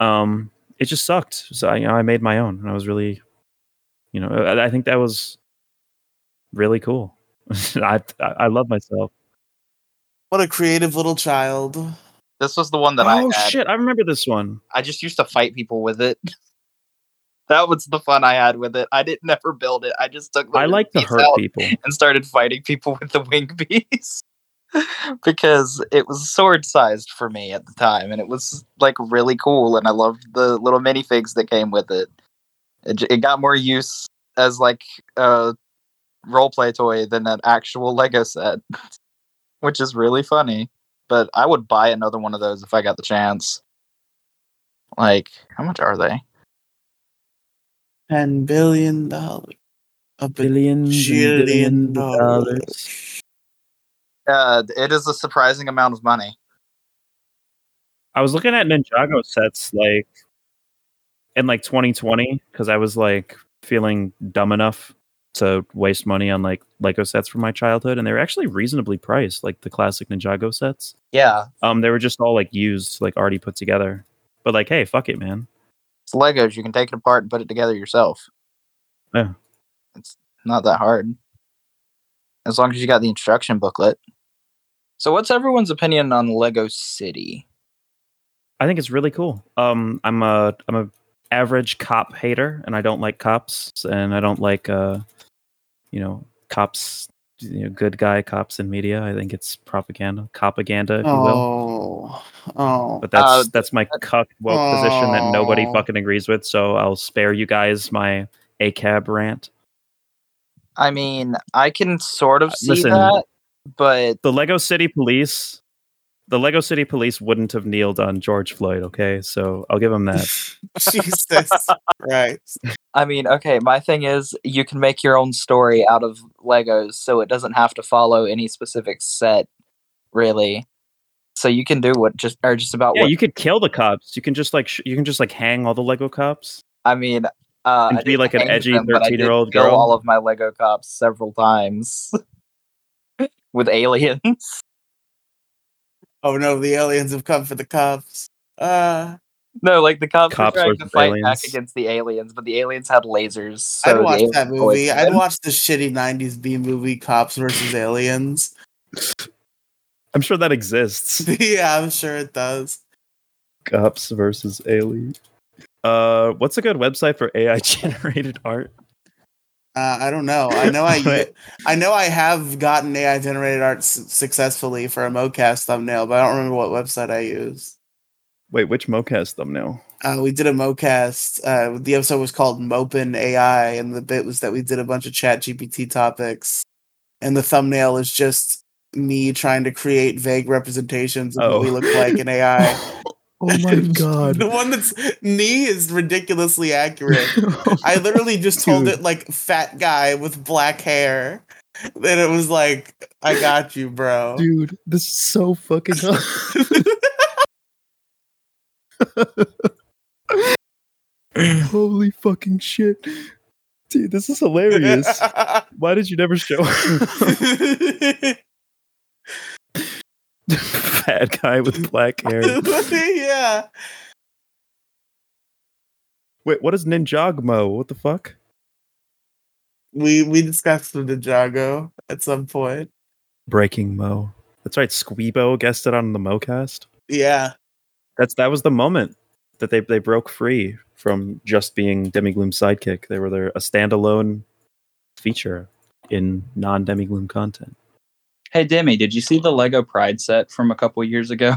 S3: Um, it just sucked. So I, you know, I made my own, and I was really, you know, I, I think that was really cool. I I I love myself.
S1: What a creative little child.
S4: this was the one that I
S3: oh shit! I remember this one.
S4: I just used to fight people with it. that was the fun I had with it. I didn't never build it. I just took the
S3: I like to hurt
S4: out
S3: people.
S4: and started fighting people with the wing piece because it was sword sized for me at the time, and it was like really cool. And I loved the little minifigs that came with it. It, it got more use as like a role play toy than an actual Lego set, which is really funny. But I would buy another one of those if I got the chance. Like, how much are they?
S1: Ten billion dollars. A
S3: Billions and
S1: bajillion
S3: billions of
S1: dollars.
S4: Uh, it is a surprising amount of money.
S3: I was looking at Ninjago sets like in like 2020 because I was like feeling dumb enough to waste money on like Lego sets from my childhood, and they were actually reasonably priced, like the classic Ninjago sets.
S4: Yeah,
S3: Um, they were just all like used, like already put together. But like, hey, fuck it, man.
S4: Legos. You can take it apart and put it together yourself.
S3: Yeah.
S4: It's not that hard. As long as you got the instruction booklet. So, what's everyone's opinion on Lego City?
S3: I think it's really cool. Um, I'm a I'm a average cop hater, and I don't like cops, and I don't like uh, you know, cops. You know, good guy cops in media. I think it's propaganda, propaganda, if you will.
S1: Oh, oh.
S3: But that's
S4: Uh,
S3: that's my cuck woke position that nobody fucking agrees with. So I'll spare you guys my ACAB rant.
S4: I mean, I can sort of see
S3: listen.
S4: that, but
S3: The Lego City Police, the Lego City Police wouldn't have kneeled on George Floyd. Okay, so I'll give them that.
S1: Jesus Christ.
S4: I mean, okay, my thing is you can make your own story out of Legos, so it doesn't have to follow any specific set, really. So you can do what just or just about
S3: yeah,
S4: what
S3: you could kill the cops. You can just like sh- you can just like hang all the Lego cops.
S4: I mean. Uh,
S3: And
S4: I
S3: be like an edgy
S4: them, but I did
S3: 13-year-old
S4: kill
S3: girl.
S4: all of my Lego cops several times with aliens.
S1: Oh no, the aliens have come for the cops. Uh,
S4: No, like the cops,
S3: Cops
S4: were trying to fight
S3: aliens.
S4: back against the aliens, but the aliens had lasers. So
S1: I'd watch that movie. I'd watch the shitty '90s B movie Cops versus Aliens.
S3: I'm sure that exists.
S1: yeah, I'm sure it does.
S3: cops versus aliens. Uh, what's a good website for AI generated art?
S1: Uh, I don't know. I know I I know I have gotten AI generated art s- successfully for a mocast thumbnail, but I don't remember what website I used.
S3: Wait, which mocast thumbnail?
S1: Uh, we did a mocast. Uh, the episode was called Mopin AI, and the bit was that we did a bunch of Chat GPT topics, and the thumbnail is just me trying to create vague representations of
S3: Oh.
S1: what we look like in AI.
S3: oh my god.
S1: the one that's knee is ridiculously accurate. I literally just told it like fat guy with black hair. Then it was like, I got you, bro.
S3: Dude, this is so fucking Holy fucking shit. Dude, this is hilarious. Why did you never show fat guy with black hair?
S1: yeah.
S3: Wait, what is Ninjagmo? What the fuck?
S1: We we discussed the Ninjago at some point.
S3: Breaking Mo. That's right, Squeebo it on the Mocast.
S1: Yeah.
S3: That's that was the moment that they they broke free from just being Demigloom's sidekick. They were their a standalone feature in non Demigloom content.
S4: Hey Demi, did you see the Lego Pride set from a couple years ago?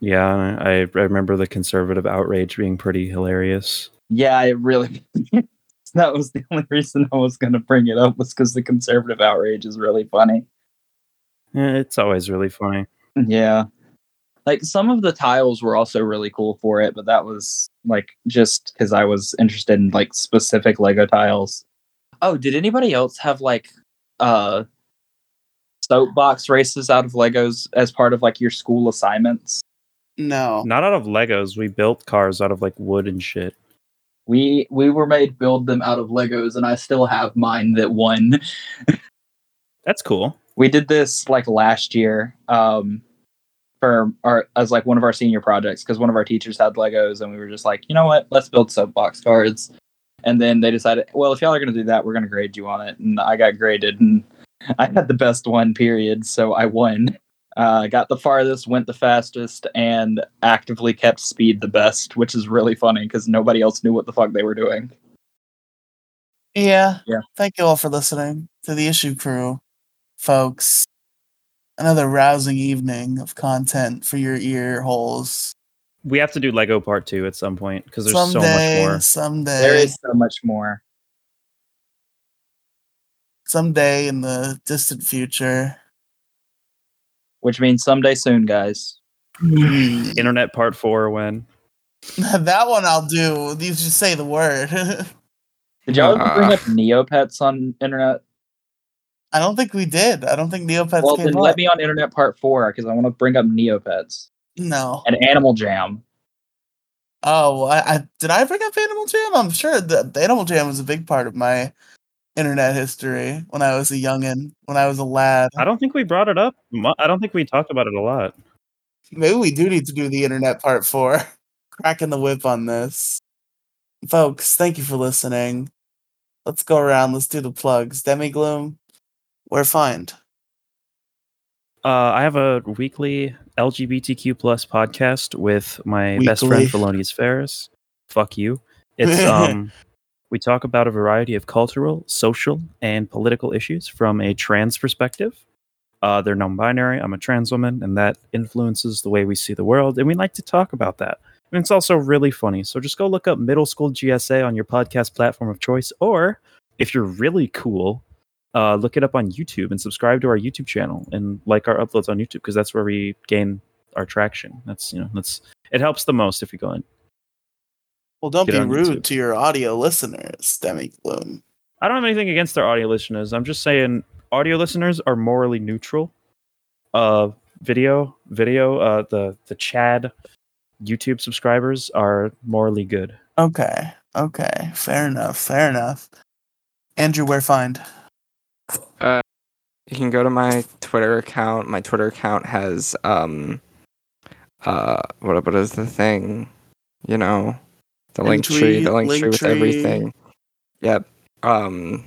S3: Yeah, I, I remember the conservative outrage being pretty hilarious.
S4: Yeah, it really. that was the only reason I was going to bring it up was because the conservative outrage is really funny.
S3: Yeah, it's always really funny.
S4: Yeah, like some of the tiles were also really cool for it, but that was like just because I was interested in like specific Lego tiles. Oh, did anybody else have like uh soapbox races out of Legos as part of like your school assignments?
S1: No.
S3: Not out of Legos. We built cars out of like wood and shit.
S4: We we were made build them out of Legos, and I still have mine that won.
S3: That's cool.
S4: we did this like last year um for our as like one of our senior projects because one of our teachers had legos and we were just like you know what let's build soapbox cards and then they decided well if y'all are going to do that we're going to grade you on it and i got graded and i had the best one period so i won uh, got the farthest went the fastest and actively kept speed the best which is really funny because nobody else knew what the fuck they were doing
S1: Yeah.
S4: Yeah.
S1: Thank you all for listening to the issue crew, folks. Another rousing evening of content for your ear holes.
S3: We have to do Lego Part Two at some point because there's
S1: someday,
S3: so much more.
S1: someday,
S4: there is so much more
S1: someday in the distant future.
S4: which means someday soon guys
S1: Hmm.
S3: Internet Part Four when
S1: that one I'll do. You just say the word.
S4: did y'all ever bring
S2: Uh.
S4: up neopets on internet
S1: I don't think we did. I don't think Neopets
S4: well,
S1: came
S4: then
S1: up.
S4: let me on Internet Part Four because I want to bring up Neopets
S1: no.
S4: and Animal Jam.
S1: Oh, I, I did I bring up Animal Jam? I'm sure that the Animal Jam was a big part of my internet history when I was a youngin, when I was a lad.
S3: I don't think we brought it up. I don't think we talked about it a lot.
S1: Maybe we do need to do the internet part four. Cracking the whip on this. Folks, thank you for listening. Let's go around. Let's do the plugs. Demigloom, where find?
S3: Uh, I have a weekly LGBTQ plus podcast with my best friend
S1: Weekly.
S3: Felonious Ferris. Fuck you. It's um, we talk about a variety of cultural, social, and political issues from a trans perspective. Uh, they're non-binary. I'm a trans woman, and that influences the way we see the world, and we like to talk about that. And it's also really funny. So just go look up Middle School GSA on your podcast platform of choice, or if you're really cool, uh, look it up on YouTube and subscribe to our YouTube channel and like our uploads on YouTube because that's where we gain our traction. That's you know that's it helps the most if you go in.
S1: Well, don't
S3: Get
S1: be rude
S3: YouTube.
S1: to your audio listeners, Demigloom.
S3: I don't have anything against their audio listeners. I'm just saying audio listeners are morally neutral. Uh, video, video, uh, the the Chad YouTube subscribers are morally good.
S1: Okay, okay, fair enough, fair enough. Andrew, where find?
S2: Uh, You can go to my Twitter account. My Twitter account has um uh what what is the thing? You know, the link tree,
S1: Linktree,
S2: the link tree with
S1: Linktree.
S2: everything. Yep. Um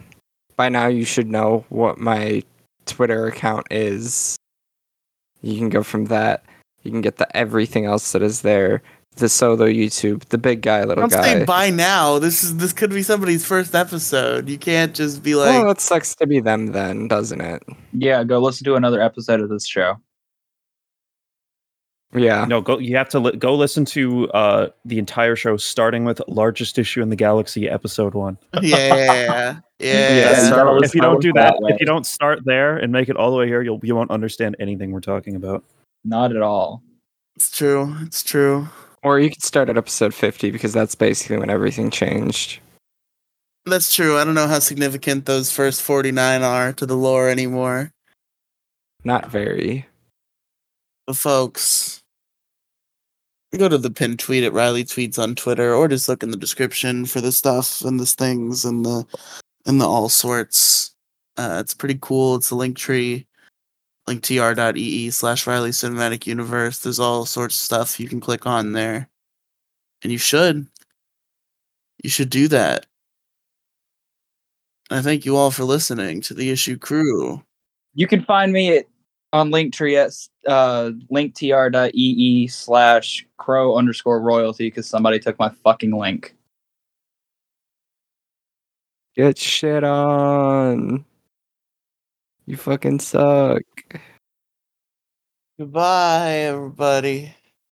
S2: by now you should know what my Twitter account is. You can go from that. You can get the everything else that is there. The solo YouTube, the big guy, little
S1: Don't
S2: guy.
S1: say by now. This is this could be somebody's first episode. You can't just be like,
S2: well, it sucks to be them then, doesn't it?
S4: Yeah, go listen to another episode of this show.
S2: Yeah.
S3: No, go. You have to li- go listen to uh the entire show, starting with largest issue in the galaxy, episode one.
S1: yeah, yeah,
S2: Yeah,
S3: And
S2: start
S3: don't- if you don't do that,
S4: that
S3: if you don't start there and make it all the way here, you'll you won't understand anything we're talking about.
S4: Not at all.
S1: It's true. It's true.
S2: Or you could start at episode 50 because that's basically when everything changed.
S1: That's true. I don't know how significant those first 49 are to the lore anymore.
S2: Not very.
S1: Folks, go to the pinned tweet at Riely Tweets on Twitter or just look in the description for the stuff and the things and the and the all sorts. Uh, it's pretty cool. It's a link tree. linktr.ee slash Riely Cinematic Universe. There's all sorts of stuff you can click on there. And you should. You should do that. I thank you all for listening to the issue crew.
S4: You can find me at on Linktree at uh, linktr.ee slash crow underscore royalty because somebody took my fucking link.
S2: Get shit on. You fucking suck.
S1: Goodbye, everybody.